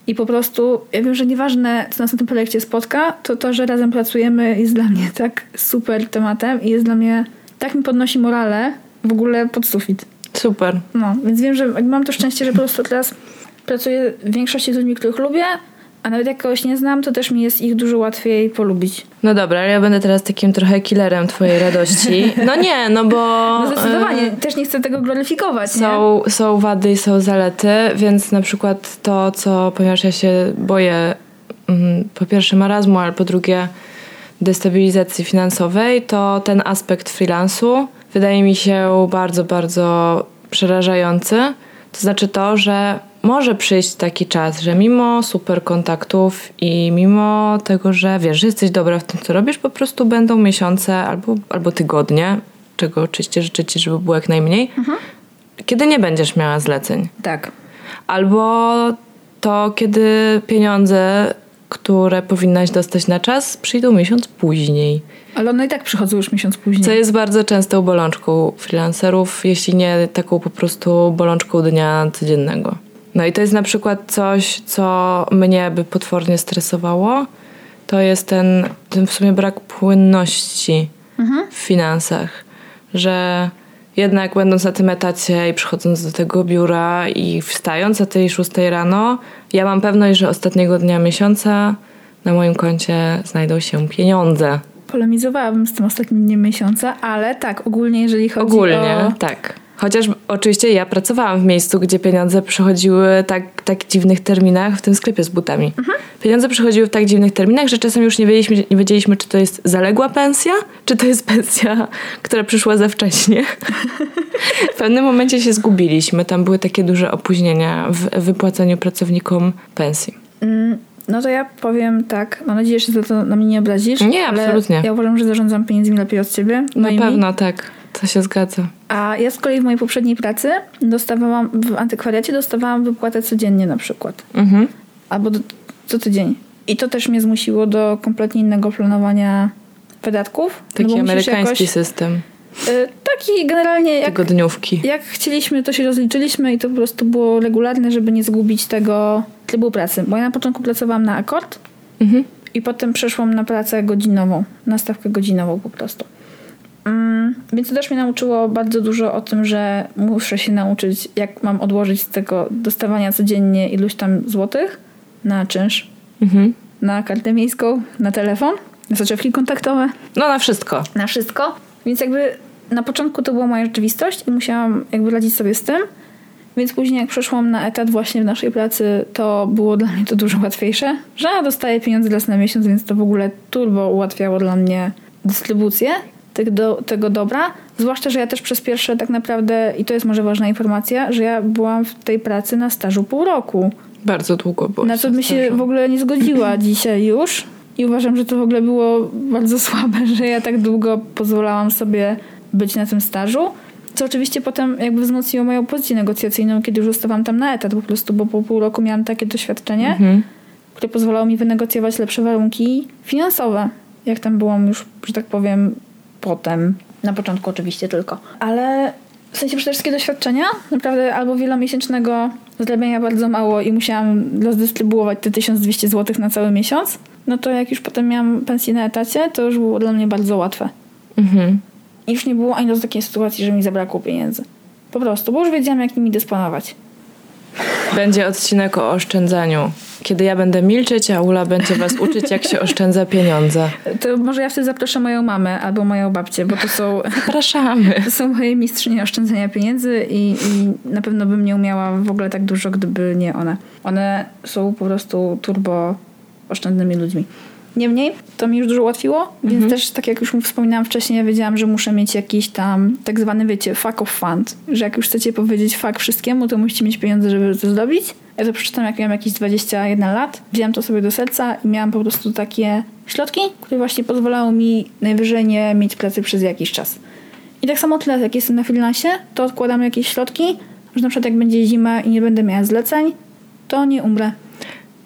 i po prostu, ja wiem, że nieważne, co nas na tym projekcie spotka, to to, że razem pracujemy jest dla mnie tak super tematem i jest dla mnie, tak mi podnosi morale w ogóle pod sufit. Super. No, więc wiem, że mam to szczęście, że po prostu teraz pracuję w większości z ludźmi, których lubię, a nawet jak kogoś nie znam, to też mi jest ich dużo łatwiej polubić. No dobra, ale ja będę teraz takim trochę killerem twojej radości. No nie, no bo... No zdecydowanie, też nie chcę tego gloryfikować, nie? Są, są wady i są zalety, więc na przykład to, co, ponieważ ja się boję mm, po pierwsze marazmu, ale po drugie destabilizacji finansowej, to ten aspekt freelansu wydaje mi się bardzo, bardzo przerażający. To znaczy to, że może przyjść taki czas, że mimo super kontaktów i mimo tego, że wiesz, że jesteś dobra w tym, co robisz, po prostu będą miesiące albo, albo tygodnie, czego oczywiście życzę ci, żeby było jak najmniej, kiedy nie będziesz miała zleceń. Tak. Albo to, kiedy pieniądze, które powinnaś dostać na czas, przyjdą miesiąc później. Ale one i tak przychodzą już miesiąc później. Co jest bardzo częstą bolączką freelancerów, jeśli nie taką po prostu bolączką dnia codziennego. No i to jest na przykład coś, co mnie by potwornie stresowało. To jest ten, ten w sumie brak płynności w finansach. Że jednak będąc na tym etacie i przychodząc do tego biura i wstając o tej 6 rano, ja mam pewność, że ostatniego dnia miesiąca na moim koncie znajdą się pieniądze. Polemizowałabym z tym ostatnim dniem miesiąca, ale tak, ogólnie jeżeli chodzi Ogólnie, o... tak. Chociaż oczywiście ja pracowałam w miejscu, gdzie pieniądze przychodziły tak, tak dziwnych terminach, w tym sklepie z butami. Pieniądze przychodziły w tak dziwnych terminach, że czasem już nie wiedzieliśmy, nie wiedzieliśmy, czy to jest zaległa pensja, czy to jest pensja, która przyszła za wcześnie. w pewnym momencie się zgubiliśmy. Tam były takie duże opóźnienia w wypłacaniu pracownikom pensji. Mm, No to ja powiem tak, mam nadzieję, że to na mnie nie obrazisz. Nie, absolutnie. Ja uważam, że zarządzam pieniędzmi lepiej od ciebie. Na moimi. pewno tak. To się zgadza. A ja z kolei w mojej poprzedniej pracy dostawałam, w antykwariacie dostawałam wypłatę codziennie na przykład. Mhm. Albo do, co tydzień. I to też mnie zmusiło do kompletnie innego planowania wydatków. Taki no bo musisz amerykański jakoś, system. y, Taki generalnie jak Tygodniówki. jak chcieliśmy, to się rozliczyliśmy i to po prostu było regularne, żeby nie zgubić tego trybu pracy. Bo ja na początku pracowałam na akord Mhm. i potem przeszłam na pracę godzinową, na stawkę godzinową po prostu. Mm, więc to też mnie nauczyło bardzo dużo o tym, że muszę się nauczyć, jak mam odłożyć z tego dostawania codziennie iluś tam złotych na czynsz, Mhm. na kartę miejską, na telefon, na soczewki kontaktowe No na wszystko. na wszystko. Więc jakby na początku to była moja rzeczywistość i musiałam jakby radzić sobie z tym. Więc później jak przeszłam na etat właśnie w naszej pracy, to było dla mnie to dużo łatwiejsze, że ja dostaję pieniądze raz na miesiąc, więc to w ogóle turbo ułatwiało dla mnie dystrybucję tego, do, tego dobra. Zwłaszcza, że ja też przez pierwsze tak naprawdę, i to jest może ważna informacja, że ja byłam w tej pracy na stażu pół roku. Bardzo długo było. Na co bym się w ogóle nie zgodziła dzisiaj już. I uważam, że to w ogóle było bardzo słabe, że ja tak długo pozwalałam sobie być na tym stażu. Co oczywiście potem jakby wzmocniło moją pozycję negocjacyjną, kiedy już zostawałam tam na etat po prostu, bo po pół roku miałam takie doświadczenie, Mhm. które pozwalało mi wynegocjować lepsze warunki finansowe. Jak tam byłam już, że tak powiem, potem. Na początku oczywiście tylko. Ale w sensie przez te wszystkie doświadczenia, naprawdę albo wielomiesięcznego zarabiania bardzo mało i musiałam rozdystrybuować te 1200 zł na cały miesiąc, no to jak już potem miałam pensję na etacie, to już było dla mnie bardzo łatwe. Mhm. I już nie było ani razu takiej sytuacji, że mi zabrakło pieniędzy. Po prostu, bo już wiedziałam, jak nimi dysponować. Będzie odcinek o oszczędzaniu. Kiedy ja będę milczeć, a Ula będzie was uczyć, jak się oszczędza pieniądze. To może ja wtedy zaproszę moją mamę albo moją babcię, bo to są, Zapraszamy. to są moje mistrzynie oszczędzania pieniędzy i, i na pewno bym nie umiała w ogóle tak dużo, gdyby nie one. One są po prostu turbo oszczędnymi ludźmi. Niemniej, to mi już dużo ułatwiło, więc też, tak jak już wspominałam wcześniej, ja wiedziałam, że muszę mieć jakiś tam tak zwany, wiecie, fuck of fund, że jak już chcecie powiedzieć fuck wszystkiemu, to musicie mieć pieniądze, żeby to zrobić. Ja to przeczytałam, jak miałam jakieś 21 lat. Wzięłam to sobie do serca i miałam po prostu takie środki, które właśnie pozwalały mi najwyżej nie mieć pracy przez jakiś czas. I tak samo tyle, jak jestem na freelancie, to odkładam jakieś środki, że na przykład jak będzie zima i nie będę miała zleceń, to nie umrę.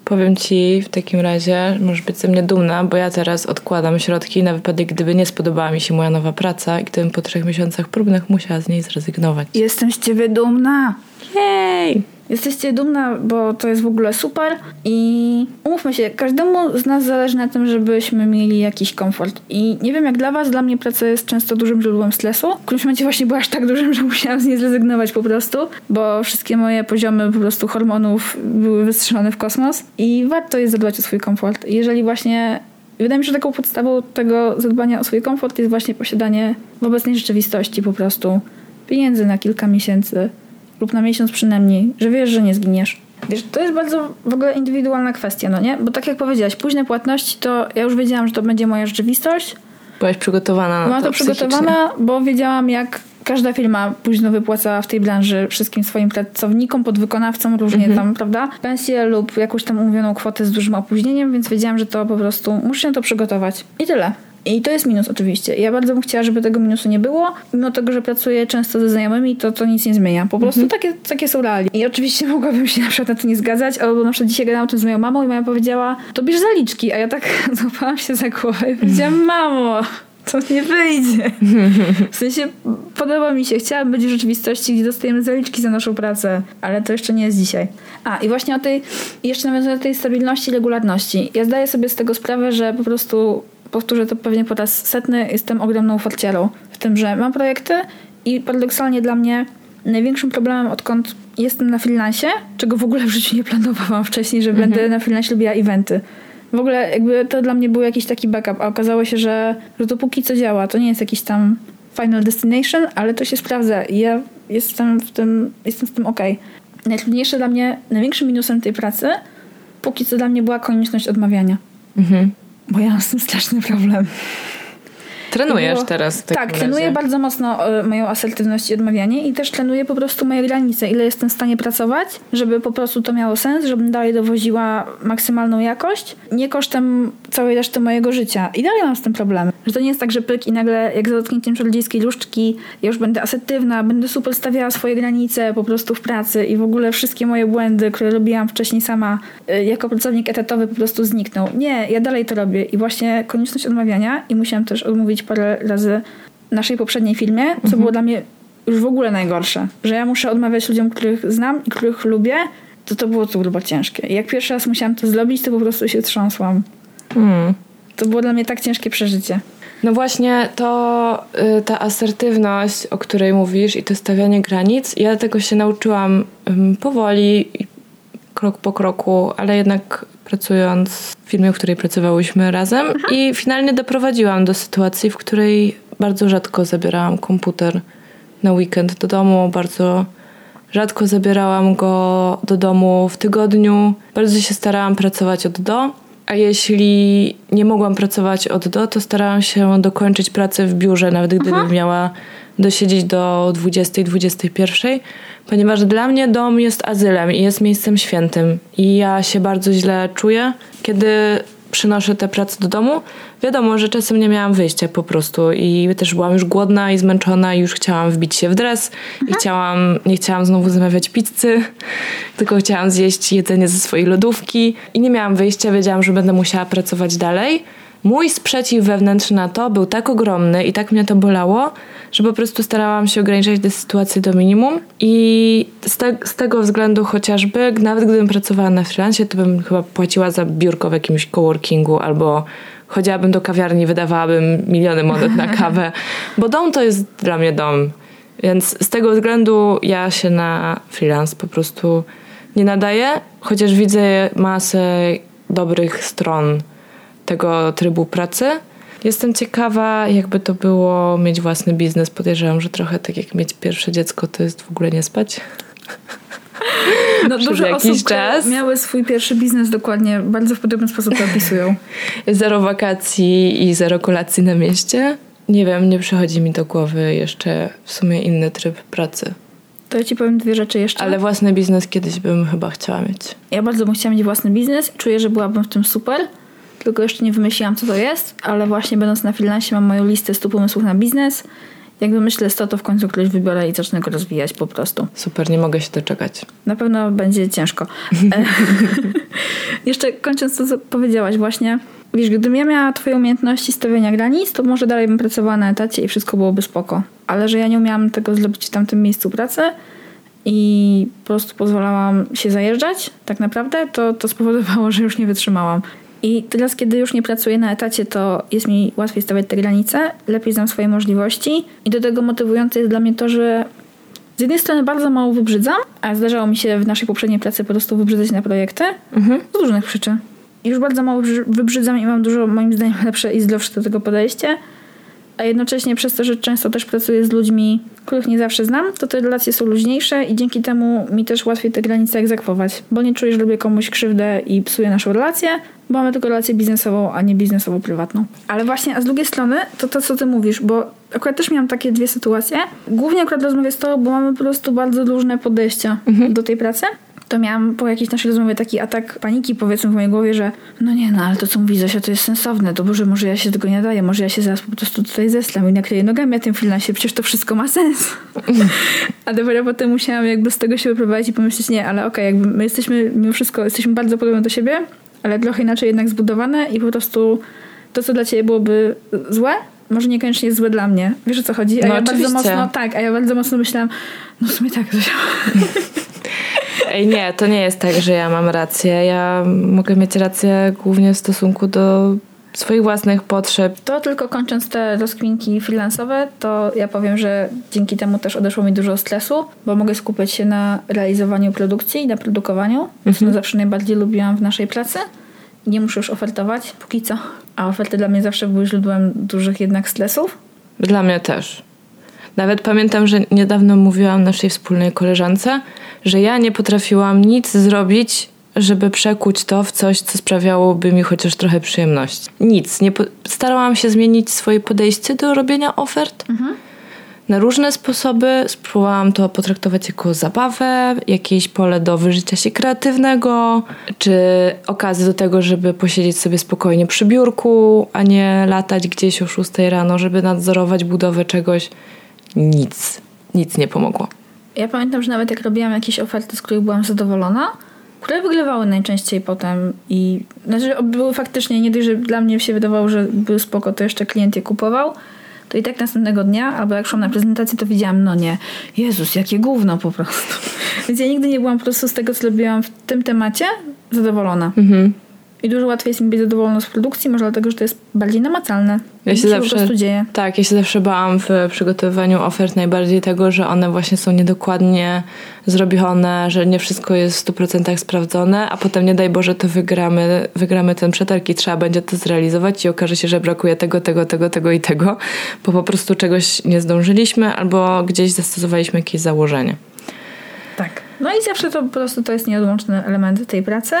Powiem ci w takim razie, możesz być ze mnie dumna, bo ja teraz odkładam środki na wypadek, gdyby nie spodobała mi się moja nowa praca i gdybym po trzech miesiącach próbnych musiała z niej zrezygnować. Jestem z ciebie dumna. Jej! Jesteście dumna, bo to jest w ogóle super i umówmy się, każdemu z nas zależy na tym, żebyśmy mieli jakiś komfort. I nie wiem jak dla was, dla mnie praca jest często dużym źródłem stresu. W którymś momencie właśnie była aż tak dużym, że musiałam z niej zrezygnować po prostu, bo wszystkie moje poziomy po prostu hormonów były wystrzelone w kosmos i warto jest zadbać o swój komfort. Jeżeli właśnie Wydaje mi się, że taką podstawą tego zadbania o swój komfort jest właśnie posiadanie w obecnej rzeczywistości po prostu pieniędzy na kilka miesięcy lub na miesiąc przynajmniej, że wiesz, że nie zginiesz. Wiesz, to jest bardzo w ogóle indywidualna kwestia, no nie? Bo tak jak powiedziałaś, późne płatności to ja już wiedziałam, że to będzie moja rzeczywistość. Byłaś przygotowana na Byłam to to przygotowana, bo wiedziałam jak każda firma późno wypłaca w tej branży wszystkim swoim pracownikom, podwykonawcom różnie tam, prawda? Pensję lub jakąś tam umówioną kwotę z dużym opóźnieniem, więc wiedziałam, że to po prostu muszę się na to przygotować. I tyle. I to jest minus oczywiście. Ja bardzo bym chciała, żeby tego minusu nie było. Mimo tego, że pracuję często ze znajomymi, to to nic nie zmienia. Po prostu takie, takie są realia. I oczywiście mogłabym się na przykład na to nie zgadzać, albo na przykład dzisiaj gadałam o tym z moją mamą i mama powiedziała, to bierz zaliczki. A ja tak złapałam się za głowę i powiedziałam, mamo, to nie wyjdzie. W sensie podoba mi się, chciałabym być w rzeczywistości, gdzie dostajemy zaliczki za naszą pracę, ale to jeszcze nie jest dzisiaj. A i właśnie o tej, jeszcze nawiązując do tej stabilności i regularności. Ja zdaję sobie z tego sprawę, że po prostu, powtórzę to pewnie po raz setny, jestem ogromną farciarą w tym, że mam projekty i paradoksalnie dla mnie największym problemem, odkąd jestem na freelancie, czego w ogóle w życiu nie planowałam wcześniej, że będę na freelancie lubiła eventy. W ogóle jakby to dla mnie był jakiś taki backup, a okazało się, że, że to póki co działa. To nie jest jakiś tam final destination, ale to się sprawdza i ja jestem w tym, jestem w tym okej. Najtrudniejsze dla mnie, największym minusem tej pracy, póki co dla mnie była konieczność odmawiania. Mhm. Bo ja mam z tym straszny problem. Trenujesz Było- teraz w Tak, razie. trenuję bardzo mocno e, moją asertywność i odmawianie i też trenuję po prostu moje granice, ile jestem w stanie pracować, żeby po prostu to miało sens, żebym dalej dowoziła maksymalną jakość, nie kosztem całej reszty mojego życia. I dalej mam z tym problem. Że to nie jest tak, że pyk i nagle jak za dotknięciem czarodziejskiej różdżki ja już będę asertywna, będę super stawiała swoje granice po prostu w pracy i w ogóle wszystkie moje błędy, które robiłam wcześniej sama e, jako pracownik etatowy po prostu znikną. Nie, ja dalej to robię i właśnie konieczność odmawiania i musiałam też odmówić parę razy naszej poprzedniej filmie, co było dla mnie już w ogóle najgorsze, że ja muszę odmawiać ludziom, których znam i których lubię, to to było turbo ciężkie. I jak pierwszy raz musiałam to zrobić, to po prostu się trząsłam. Mm. To było dla mnie tak ciężkie przeżycie. No właśnie to y, ta asertywność, o której mówisz i to stawianie granic, ja tego się nauczyłam ym, powoli, krok po kroku, ale jednak pracując w firmie, w której pracowałyśmy razem. I finalnie doprowadziłam do sytuacji, w której bardzo rzadko zabierałam komputer na weekend do domu, bardzo rzadko zabierałam go do domu w tygodniu. Bardzo się starałam pracować od do, a jeśli nie mogłam pracować od do, to starałam się dokończyć pracę w biurze, nawet gdybym miała dosiedzieć do 20-21, ponieważ dla mnie dom jest azylem i jest miejscem świętym. I ja się bardzo źle czuję, kiedy przynoszę tę pracę do domu. Wiadomo, że czasem nie miałam wyjścia po prostu i też byłam już głodna i zmęczona i już chciałam wbić się w dres i chciałam, nie chciałam znowu zamawiać pizzy, tylko chciałam zjeść jedzenie ze swojej lodówki i nie miałam wyjścia, wiedziałam, że będę musiała pracować dalej. Mój sprzeciw wewnętrzny na to był tak ogromny i tak mnie to bolało, że po prostu starałam się ograniczać tę sytuację do minimum i z, te, z tego względu chociażby, nawet gdybym pracowała na freelancie, to bym chyba płaciła za biurko w jakimś coworkingu albo chodziłabym do kawiarni, wydawałabym miliony monet na kawę, bo dom to jest dla mnie dom. Więc z tego względu ja się na freelance po prostu nie nadaję, chociaż widzę masę dobrych stron tego trybu pracy. Jestem ciekawa, jakby to było mieć własny biznes. Podejrzewam, że trochę tak jak mieć pierwsze dziecko, to jest w ogóle nie spać. No, dużo osób, czas. miały swój pierwszy biznes dokładnie, bardzo w podobny sposób to opisują. Zero wakacji i zero kolacji na mieście. Nie wiem, nie przychodzi mi do głowy jeszcze w sumie inny tryb pracy. To ja ci powiem dwie rzeczy jeszcze. Ale własny biznes kiedyś bym chyba chciała mieć. Ja bardzo bym chciała mieć własny biznes. Czuję, że byłabym w tym super. Tylko jeszcze nie wymyśliłam, co to jest, ale właśnie będąc na freelancie mam moją listę 100 pomysłów na biznes. Jak wymyślę 100, to w końcu któryś wybiorę i zacznę go rozwijać po prostu. Super, nie mogę się doczekać. Na pewno będzie ciężko. E, Jeszcze kończąc to, co powiedziałaś właśnie. Wiesz, gdybym ja miała twoje umiejętności stawiania granic, to może dalej bym pracowała na etacie i wszystko byłoby spoko. Ale że ja nie umiałam tego zrobić w tamtym miejscu pracy i po prostu pozwalałam się zajeżdżać tak naprawdę, to, to spowodowało, że już nie wytrzymałam. I teraz, kiedy już nie pracuję na etacie, to jest mi łatwiej stawiać te granice, lepiej znam swoje możliwości i do tego motywujące jest dla mnie to, że z jednej strony bardzo mało wybrzydzam, a zdarzało mi się w naszej poprzedniej pracy po prostu wybrzydzać na projekty z różnych przyczyn. Już bardzo mało wybrzy- wybrzydzam i mam dużo, moim zdaniem, lepsze i zdrowsze do tego podejście. A jednocześnie przez to, że często też pracuję z ludźmi, których nie zawsze znam, to te relacje są luźniejsze i dzięki temu mi też łatwiej te granice egzekwować. Bo nie czuję, że robię komuś krzywdę i psuję naszą relację, bo mamy tylko relację biznesową, a nie biznesowo-prywatną. Ale właśnie, a z drugiej strony, to to, co ty mówisz, bo akurat też miałam takie dwie sytuacje. Głównie akurat rozmawiam z tobą, bo mamy po prostu bardzo różne podejścia do tej pracy. To miałam po jakiejś naszej rozmowie taki atak paniki, powiedzmy, w mojej głowie, że no nie, no ale to, co mówi Zosia, to jest sensowne. To Boże, może ja się tego nie daję, może ja się zaraz po prostu tutaj zeslam i nakleję nogami na tym freelancie, przecież to wszystko ma sens. A dopiero potem musiałam jakby z tego się wyprowadzić i pomyśleć, nie, ale okej, jakby my jesteśmy, mimo wszystko, jesteśmy bardzo podobne do siebie, ale trochę inaczej jednak zbudowane i po prostu to, co dla ciebie byłoby złe, może niekoniecznie jest złe dla mnie. Wiesz o co chodzi? A No ja bardzo oczywiście. mocno, tak, a ja bardzo mocno myślałam, no w sumie tak, Zosia. Ej, nie, to nie jest tak, że ja mam rację. Ja mogę mieć rację głównie w stosunku do swoich własnych potrzeb. To tylko kończąc te rozkminki freelansowe, to ja powiem, że dzięki temu też odeszło mi dużo stresu, bo mogę skupiać się na realizowaniu produkcji i na produkowaniu, co zawsze najbardziej lubiłam w naszej pracy. Nie muszę już ofertować, póki co. A oferty dla mnie zawsze były źródłem dużych jednak stresów. Dla mnie też. Nawet pamiętam, że niedawno mówiłam naszej wspólnej koleżance, że ja nie potrafiłam nic zrobić, żeby przekuć to w coś, co sprawiałoby mi chociaż trochę przyjemności. Nic. Nie po- starałam się zmienić swoje podejście do robienia ofert na różne sposoby. Spróbowałam to potraktować jako zabawę, jakieś pole do wyżycia się kreatywnego, czy okazję do tego, żeby posiedzieć sobie spokojnie przy biurku, a nie latać gdzieś o 6 rano, żeby nadzorować budowę czegoś. Nic. Nic nie pomogło. Ja pamiętam, że nawet jak robiłam jakieś oferty, z których byłam zadowolona, które wygrywały najczęściej potem i znaczy były faktycznie, nie dość, że dla mnie się wydawało, że były spoko, to jeszcze klient je kupował, to i tak następnego dnia, albo jak szłam na prezentację, to widziałam, no nie, Jezus, jakie gówno po prostu. Więc ja nigdy nie byłam po prostu z tego, co robiłam w tym temacie, zadowolona. Mhm. I dużo łatwiej jest mi być zadowoloną z produkcji, może dlatego, że to jest bardziej namacalne. Ja się się zawsze, po prostu dzieje. Tak, ja się zawsze bałam w przygotowywaniu ofert najbardziej tego, że one właśnie są niedokładnie zrobione, że nie wszystko jest w 100% sprawdzone, a potem nie daj Boże to wygramy, wygramy ten przetarg i trzeba będzie to zrealizować i okaże się, że brakuje tego, tego, tego, tego i tego, bo po prostu czegoś nie zdążyliśmy albo gdzieś zastosowaliśmy jakieś założenie. Tak. No i zawsze to po prostu to jest nieodłączny element tej pracy.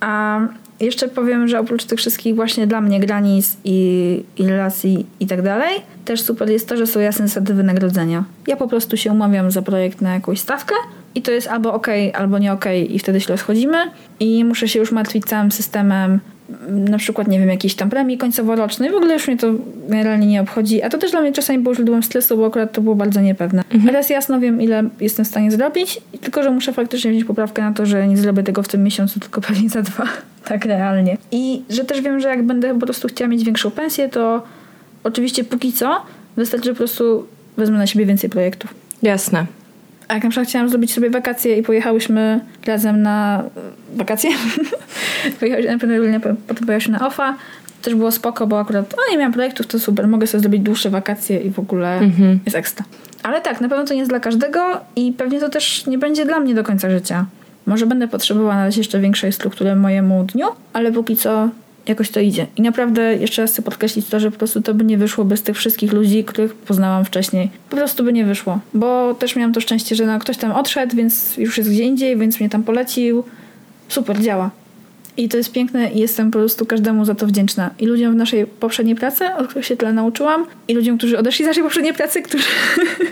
A jeszcze powiem, że oprócz tych wszystkich właśnie dla mnie granic i, i relacji i tak dalej, też super jest to, że są jasne zasady wynagrodzenia. Ja po prostu się umawiam za projekt na jakąś stawkę i to jest albo ok, albo nie ok i wtedy się rozchodzimy i nie muszę się już martwić całym systemem na przykład, nie wiem, jakiejś tam premii końcowo-rocznej. W ogóle już mnie to generalnie nie obchodzi. A to też dla mnie czasami było źródłem stresu, bo akurat to było bardzo niepewne. Teraz jasno wiem, ile jestem w stanie zrobić, tylko że muszę faktycznie wziąć poprawkę na to, że nie zrobię tego w tym miesiącu, tylko pewnie za dwa. Tak realnie. I że też wiem, że jak będę po prostu chciała mieć większą pensję, to oczywiście póki co wystarczy, że po prostu wezmę na siebie więcej projektów. Jasne. A jak na przykład chciałam zrobić sobie wakacje i pojechałyśmy razem na e, wakacje, pojechałyśmy na potem pojechałyśmy na OFA, też było spoko, bo akurat o, nie miałam projektów, to super, mogę sobie zrobić dłuższe wakacje i w ogóle jest ekstra. Ale tak, na pewno to nie jest dla każdego i pewnie to też nie będzie dla mnie do końca życia. Może będę potrzebowała nadać jeszcze większej struktury mojemu dniu, ale póki co jakoś to idzie. I naprawdę jeszcze raz chcę podkreślić to, że po prostu to by nie wyszło bez tych wszystkich ludzi, których poznałam wcześniej. Po prostu by nie wyszło. Bo też miałam to szczęście, że no, ktoś tam odszedł, więc już jest gdzie indziej, więc mnie tam polecił. Super, działa. I to jest piękne i jestem po prostu każdemu za to wdzięczna. I ludziom w naszej poprzedniej pracy, od których się tyle nauczyłam, i ludziom, którzy odeszli z naszej poprzedniej pracy, którzy,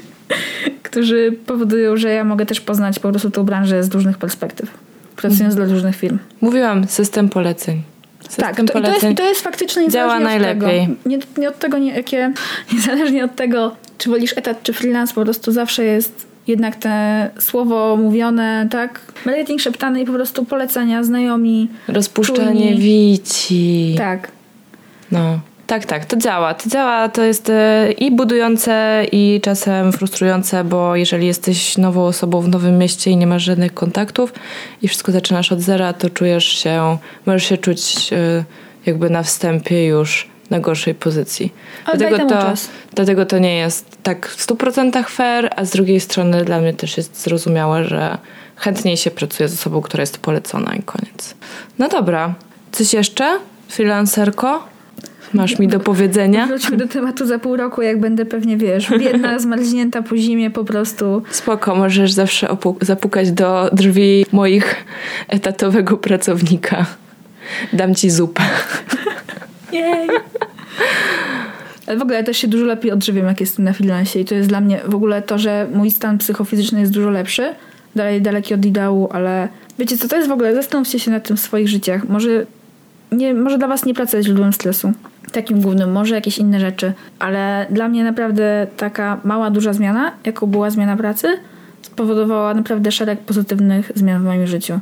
którzy powodują, że ja mogę też poznać po prostu tą branżę z różnych perspektyw, pracując dla różnych firm. Mówiłam, system poleceń. Tak, to, i to, jest, to jest faktycznie działa niezależnie od najlepiej. Tego. Nie, nie od tego, nie, jakie, niezależnie od tego, czy wolisz etat, czy freelance, po prostu zawsze jest jednak te słowo mówione, tak? Marketing szeptany i po prostu polecenia, znajomi. Rozpuszczanie Czujni. wici. Tak. No. Tak, tak, to działa. To działa, to jest e, i budujące, i czasem frustrujące, bo jeżeli jesteś nową osobą w nowym mieście i nie masz żadnych kontaktów i wszystko zaczynasz od zera, to czujesz się, możesz się czuć e, jakby na wstępie już na gorszej pozycji. Ale temu to, czas. dlatego to nie jest tak w 100% fair, a z drugiej strony dla mnie też jest zrozumiałe, że chętniej się pracuje z osobą, która jest polecona i koniec. No dobra. Coś jeszcze? Freelancerko? Masz mi do powiedzenia? Wróćmy do tematu za pół roku, jak będę pewnie, wiesz, biedna, zmarznięta po zimie po prostu. Spoko, możesz zawsze opu- zapukać do drzwi moich etatowego pracownika. Dam ci zupę. Jej. Ale w ogóle ja też się dużo lepiej odżywiam, jak jestem na freelancie i to jest dla mnie w ogóle to, że mój stan psychofizyczny jest dużo lepszy, dalej daleki od ideału, ale wiecie co, to jest w ogóle, zastanówcie się nad tym w swoich życiach. Może, nie, może dla was nie praca jest źródłem stresu, takim głównym, może jakieś inne rzeczy, ale dla mnie naprawdę taka mała, duża zmiana, jaką była zmiana pracy, spowodowała naprawdę szereg pozytywnych zmian w moim życiu.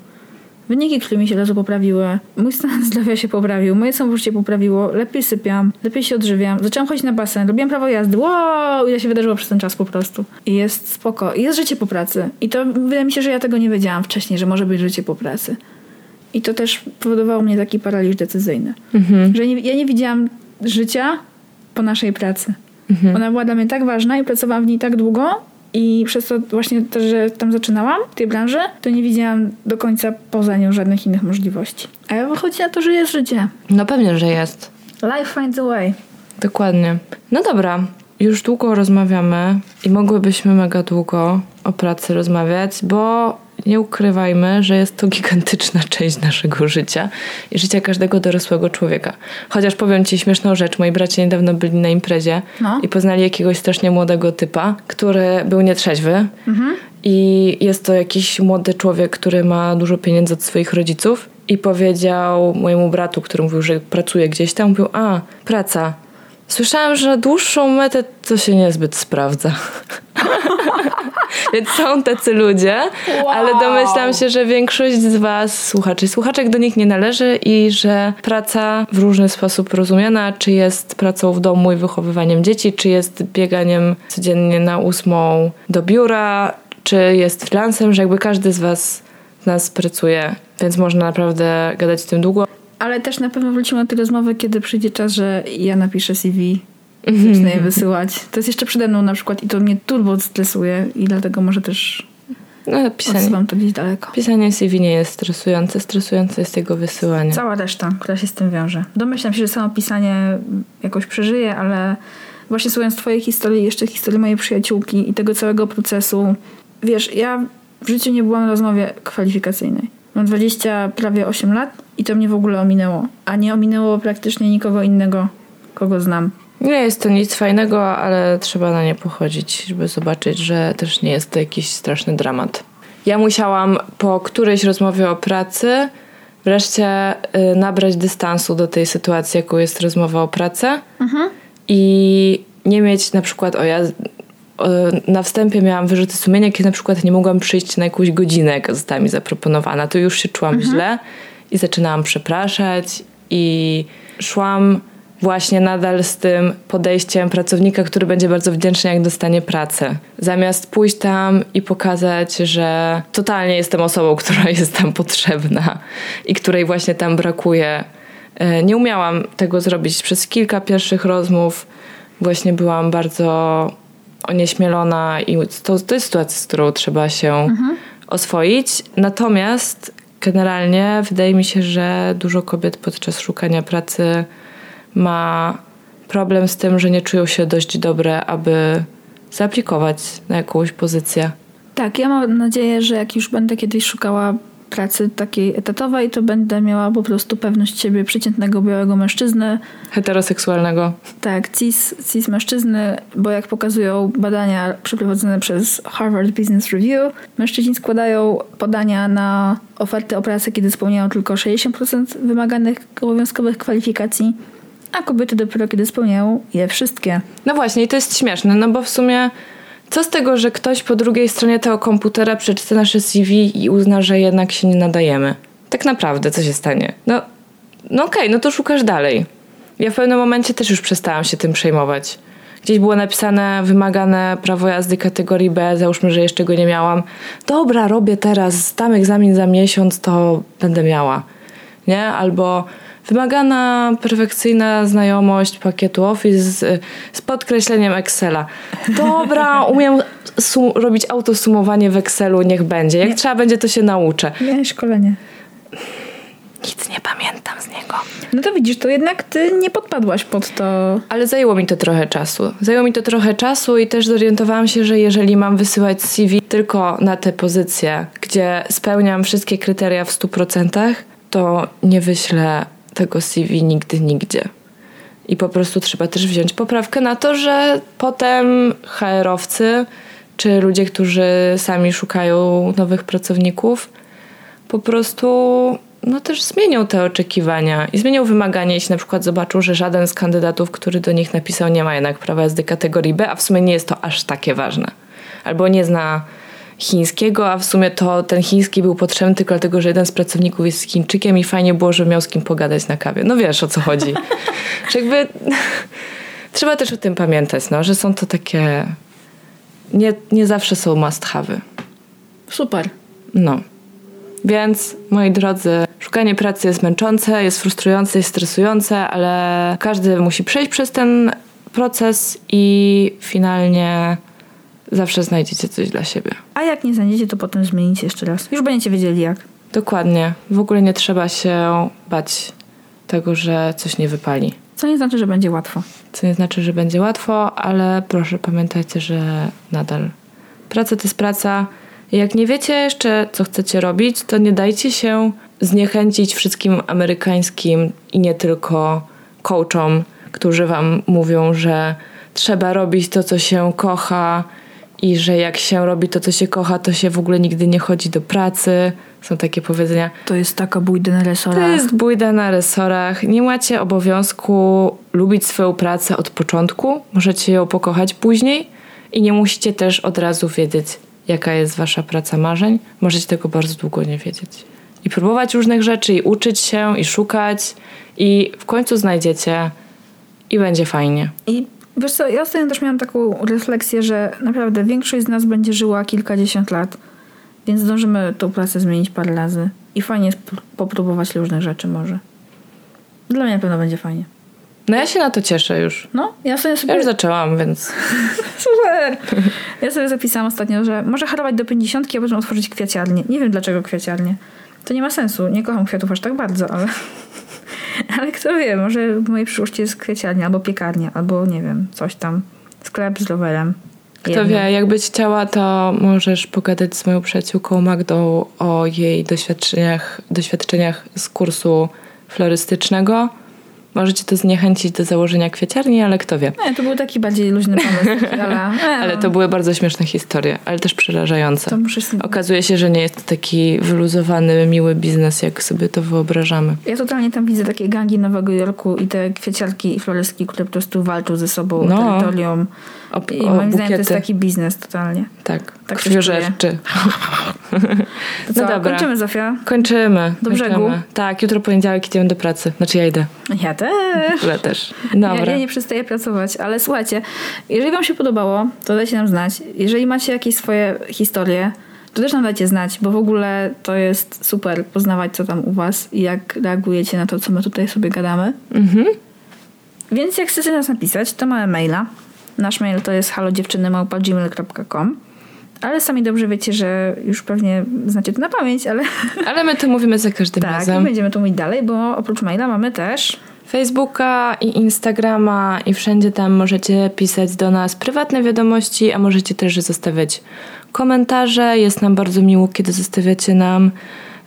Wyniki krwi mi się razu poprawiły, mój stan zdrowia się poprawił, moje samopoczucie poprawiło, lepiej sypiam, lepiej się odżywiam, zaczęłam chodzić na basen, robiłam prawo jazdy, wow, ile się wydarzyło przez ten czas po prostu. I jest spoko, jest życie po pracy. I to wydaje mi się, że ja tego nie wiedziałam wcześniej, że może być życie po pracy. I to też powodowało mnie taki paraliż decyzyjny. Że nie, ja nie widziałam życia po naszej pracy. Ona była dla mnie tak ważna i pracowałam w niej tak długo i przez to właśnie to, że tam zaczynałam w tej branży, to nie widziałam do końca poza nią żadnych innych możliwości. A ja wychodzi na to, że jest życie. No pewnie, że jest. Life finds a way. Dokładnie. No dobra, już długo rozmawiamy i mogłybyśmy mega długo o pracy rozmawiać, bo nie ukrywajmy, że jest to gigantyczna część naszego życia i życia każdego dorosłego człowieka. Chociaż powiem ci śmieszną rzecz, moi bracia niedawno byli na imprezie No. i poznali jakiegoś strasznie młodego typa, który był nietrzeźwy i jest to jakiś młody człowiek, który ma dużo pieniędzy od swoich rodziców i powiedział mojemu bratu, który mówił, że pracuje gdzieś tam, mówił, a, praca. Słyszałam, że na dłuższą metę to się niezbyt sprawdza. Więc są tacy ludzie, ale domyślam się, że większość z Was, słuchaczy, słuchaczek do nich nie należy i że praca w różny sposób rozumiana, czy jest pracą w domu i wychowywaniem dzieci, czy jest bieganiem codziennie na ósmą do biura, czy jest freelancem, że jakby każdy z Was z nas pracuje, więc można naprawdę gadać tym długo. Ale też na pewno wrócimy do tej rozmowy, kiedy przyjdzie czas, że ja napiszę CV i zacznę je wysyłać. To jest jeszcze przede mną na przykład i to mnie turbo stresuje i dlatego może też No, pisanie, to gdzieś daleko. pisanie CV nie jest stresujące, stresujące jest jego wysyłanie. Cała reszta, która się z tym wiąże. Domyślam się, że samo pisanie jakoś przeżyje, ale właśnie słuchając twojej historii, jeszcze historii mojej przyjaciółki i tego całego procesu, wiesz, ja w życiu nie byłam na rozmowie kwalifikacyjnej. Mam 20, prawie 8 lat i to mnie w ogóle ominęło. A nie ominęło praktycznie nikogo innego, kogo znam. Nie jest to nic fajnego, ale trzeba na nie pochodzić, żeby zobaczyć, że też nie jest to jakiś straszny dramat. Ja musiałam po którejś rozmowie o pracy wreszcie y, nabrać dystansu do tej sytuacji, jaką jest rozmowa o pracy i nie mieć na przykład, o ja y, na wstępie miałam wyrzuty sumienia, kiedy na przykład nie mogłam przyjść na jakąś godzinę, jaka została mi zaproponowana. To już się czułam źle i zaczynałam przepraszać i szłam właśnie nadal z tym podejściem pracownika, który będzie bardzo wdzięczny, jak dostanie pracę. Zamiast pójść tam i pokazać, że totalnie jestem osobą, która jest tam potrzebna i której właśnie tam brakuje. E, Nie umiałam tego zrobić przez kilka pierwszych rozmów. Właśnie byłam bardzo onieśmielona i to, to jest sytuacja, z którą trzeba się oswoić. Natomiast generalnie wydaje mi się, że dużo kobiet podczas szukania pracy ma problem z tym, że nie czują się dość dobre, aby zaaplikować na jakąś pozycję. Tak, ja mam nadzieję, że jak już będę kiedyś szukała pracy takiej etatowej, to będę miała po prostu pewność siebie przeciętnego białego mężczyzny. Heteroseksualnego. Tak, cis, cis mężczyzny, bo jak pokazują badania przeprowadzone przez Harvard Business Review, mężczyźni składają podania na oferty o pracę, kiedy spełniają tylko 60% wymaganych obowiązkowych kwalifikacji, a kobiety dopiero kiedy spełniają je wszystkie. No właśnie, i to jest śmieszne, no bo w sumie co z tego, że ktoś po drugiej stronie tego komputera przeczyta nasze CV i uzna, że jednak się nie nadajemy? Tak naprawdę, co się stanie? No, no okej, no to szukasz dalej. Ja w pewnym momencie też już przestałam się tym przejmować. Gdzieś było napisane wymagane prawo jazdy kategorii B, załóżmy, że jeszcze go nie miałam. Dobra, robię teraz, zdam egzamin za miesiąc, to będę miała. Nie? Albo wymagana perfekcyjna znajomość pakietu Office z, z podkreśleniem Excela. Dobra, umiem sum- robić autosumowanie w Excelu, niech będzie. Jak trzeba będzie, to się nauczę. Miałeś szkolenie. Nic nie pamiętam z niego. No to widzisz, to jednak ty nie podpadłaś pod to. Ale zajęło mi to trochę czasu. Zajęło mi to trochę czasu i też zorientowałam się, że jeżeli mam wysyłać CV tylko na te pozycje, gdzie spełniam wszystkie kryteria w 100%, to nie wyślę tego CV nigdy, nigdzie. I po prostu trzeba też wziąć poprawkę na to, że potem HR-owcy czy ludzie, którzy sami szukają nowych pracowników, po prostu no też zmienią te oczekiwania i zmienią wymagania, jeśli na przykład zobaczą, że żaden z kandydatów, który do nich napisał, nie ma jednak prawa jazdy kategorii B, a w sumie nie jest to aż takie ważne. Albo nie zna chińskiego, a w sumie to ten chiński był potrzebny tylko dlatego, że jeden z pracowników jest Chińczykiem i fajnie było, że miał z kim pogadać na kawie. No wiesz o co chodzi. że jakby trzeba też o tym pamiętać, no, że są to takie nie, nie zawsze są must have'y. Super. No. Więc, moi drodzy, szukanie pracy jest męczące, jest frustrujące, jest stresujące, ale każdy musi przejść przez ten proces i finalnie zawsze znajdziecie coś dla siebie. A jak nie znajdziecie, to potem zmienicie jeszcze raz. Już będziecie wiedzieli jak. Dokładnie. W ogóle nie trzeba się bać tego, że coś nie wypali. Co nie znaczy, że będzie łatwo. Co nie znaczy, że będzie łatwo, ale proszę pamiętajcie, że nadal praca to jest praca. Jak nie wiecie jeszcze, co chcecie robić, to nie dajcie się zniechęcić wszystkim amerykańskim i nie tylko coachom, którzy wam mówią, że trzeba robić to, co się kocha i że jak się robi to, co się kocha, to się w ogóle nigdy nie chodzi do pracy. Są takie powiedzenia. To jest taka bójda na resorach. To jest bójda na resorach. Nie macie obowiązku lubić swoją pracę od początku. Możecie ją pokochać później i nie musicie też od razu wiedzieć, jaka jest wasza praca marzeń. Możecie tego bardzo długo nie wiedzieć. I próbować różnych rzeczy, i uczyć się, i szukać, i w końcu znajdziecie, i będzie fajnie. I wiesz co, ja ostatnio też miałam taką refleksję, że naprawdę większość z nas będzie żyła kilkadziesiąt lat, więc zdążymy tą pracę zmienić parę razy. I fajnie jest popróbować różnych rzeczy może. Dla mnie na pewno będzie fajnie. No ja się na to cieszę już. No, ja sobie Ja już zaczęłam, więc Super! Ja sobie zapisałam ostatnio, że może harować do 50, a potem otworzyć kwiaciarnię. Nie wiem dlaczego kwiaciarnię. To nie ma sensu. Nie kocham kwiatów aż tak bardzo, ale... Ale kto wie, może w mojej przyszłości jest kwiaciarnia, albo piekarnia, albo nie wiem, coś tam. Sklep z rowerem. Kto wie, jakbyś chciała, to możesz pogadać z moją przyjaciółką Magdą o jej doświadczeniach, doświadczeniach z kursu florystycznego. Możecie to zniechęcić do założenia kwieciarni, ale kto wie. Nie, to był taki bardziej luźny pomysł, ale... e, Ale no, to były bardzo śmieszne historie, ale też przerażające. To muszę sobie... Okazuje się, że nie jest to taki wyluzowany, miły biznes, jak sobie to wyobrażamy. Ja totalnie tam widzę takie gangi Nowego Jorku i te kwieciarki i florystki, które po prostu walczą ze sobą No. terytorium. O, I o moim zdaniem to jest taki biznes totalnie. Tak, tak krwiożerczy. Co, No dobra. kończymy Zofia? Kończymy. Do kończymy. brzegu? Tak, jutro poniedziałek idziemy do pracy. Znaczy ja idę. Ja też. Ja też. Ja, Dobra. ja nie przestaję pracować, ale słuchajcie, jeżeli wam się podobało, to dajcie nam znać. Jeżeli macie jakieś swoje historie, to też nam dajcie znać, bo w ogóle to jest super poznawać, co tam u was i jak reagujecie na to, co my tutaj sobie gadamy. Mhm. Więc jak chcecie nas napisać, to mamy maila. Nasz mail to jest halodziewczynymałpa.gmail.com ale sami dobrze wiecie, że już pewnie znacie to na pamięć, ale Ale my to mówimy za każdym tak, i razem. będziemy to mówić dalej, bo oprócz maila mamy też Facebooka i Instagrama i wszędzie tam możecie pisać do nas prywatne wiadomości, a możecie też zostawiać komentarze. Jest nam bardzo miło, kiedy zostawiacie nam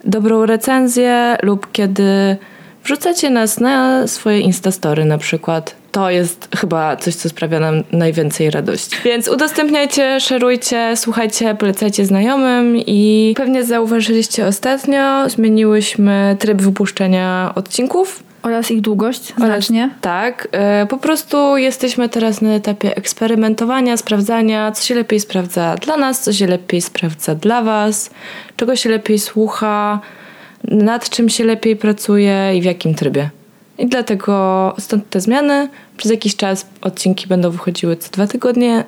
dobrą recenzję lub kiedy wrzucacie nas na swoje Instastory na przykład. To jest chyba coś, co sprawia nam najwięcej radości. Więc udostępniajcie, szerujcie, słuchajcie, polecajcie znajomym i pewnie zauważyliście ostatnio, zmieniłyśmy tryb wypuszczenia odcinków. Oraz ich długość znacznie. Tak, e, po prostu jesteśmy teraz na etapie eksperymentowania, sprawdzania, co się lepiej sprawdza dla nas, co się lepiej sprawdza dla Was, czego się lepiej słucha, nad czym się lepiej pracuje i w jakim trybie. I dlatego stąd te zmiany. Przez jakiś czas odcinki będą wychodziły co dwa tygodnie,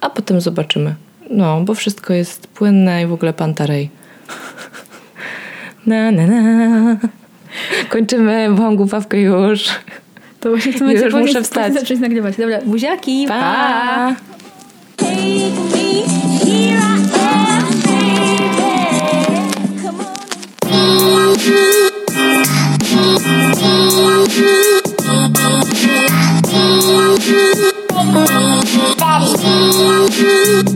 a potem zobaczymy. No, bo wszystko jest płynne i w ogóle pantarej. Na, na, na. Kończymy, bo mam głupawkę już. To właśnie w tym Już momencie muszę powinien- wstać. zacząć nagrywać. Dobra, buziaki, pa! Pa! Take me, Daddy.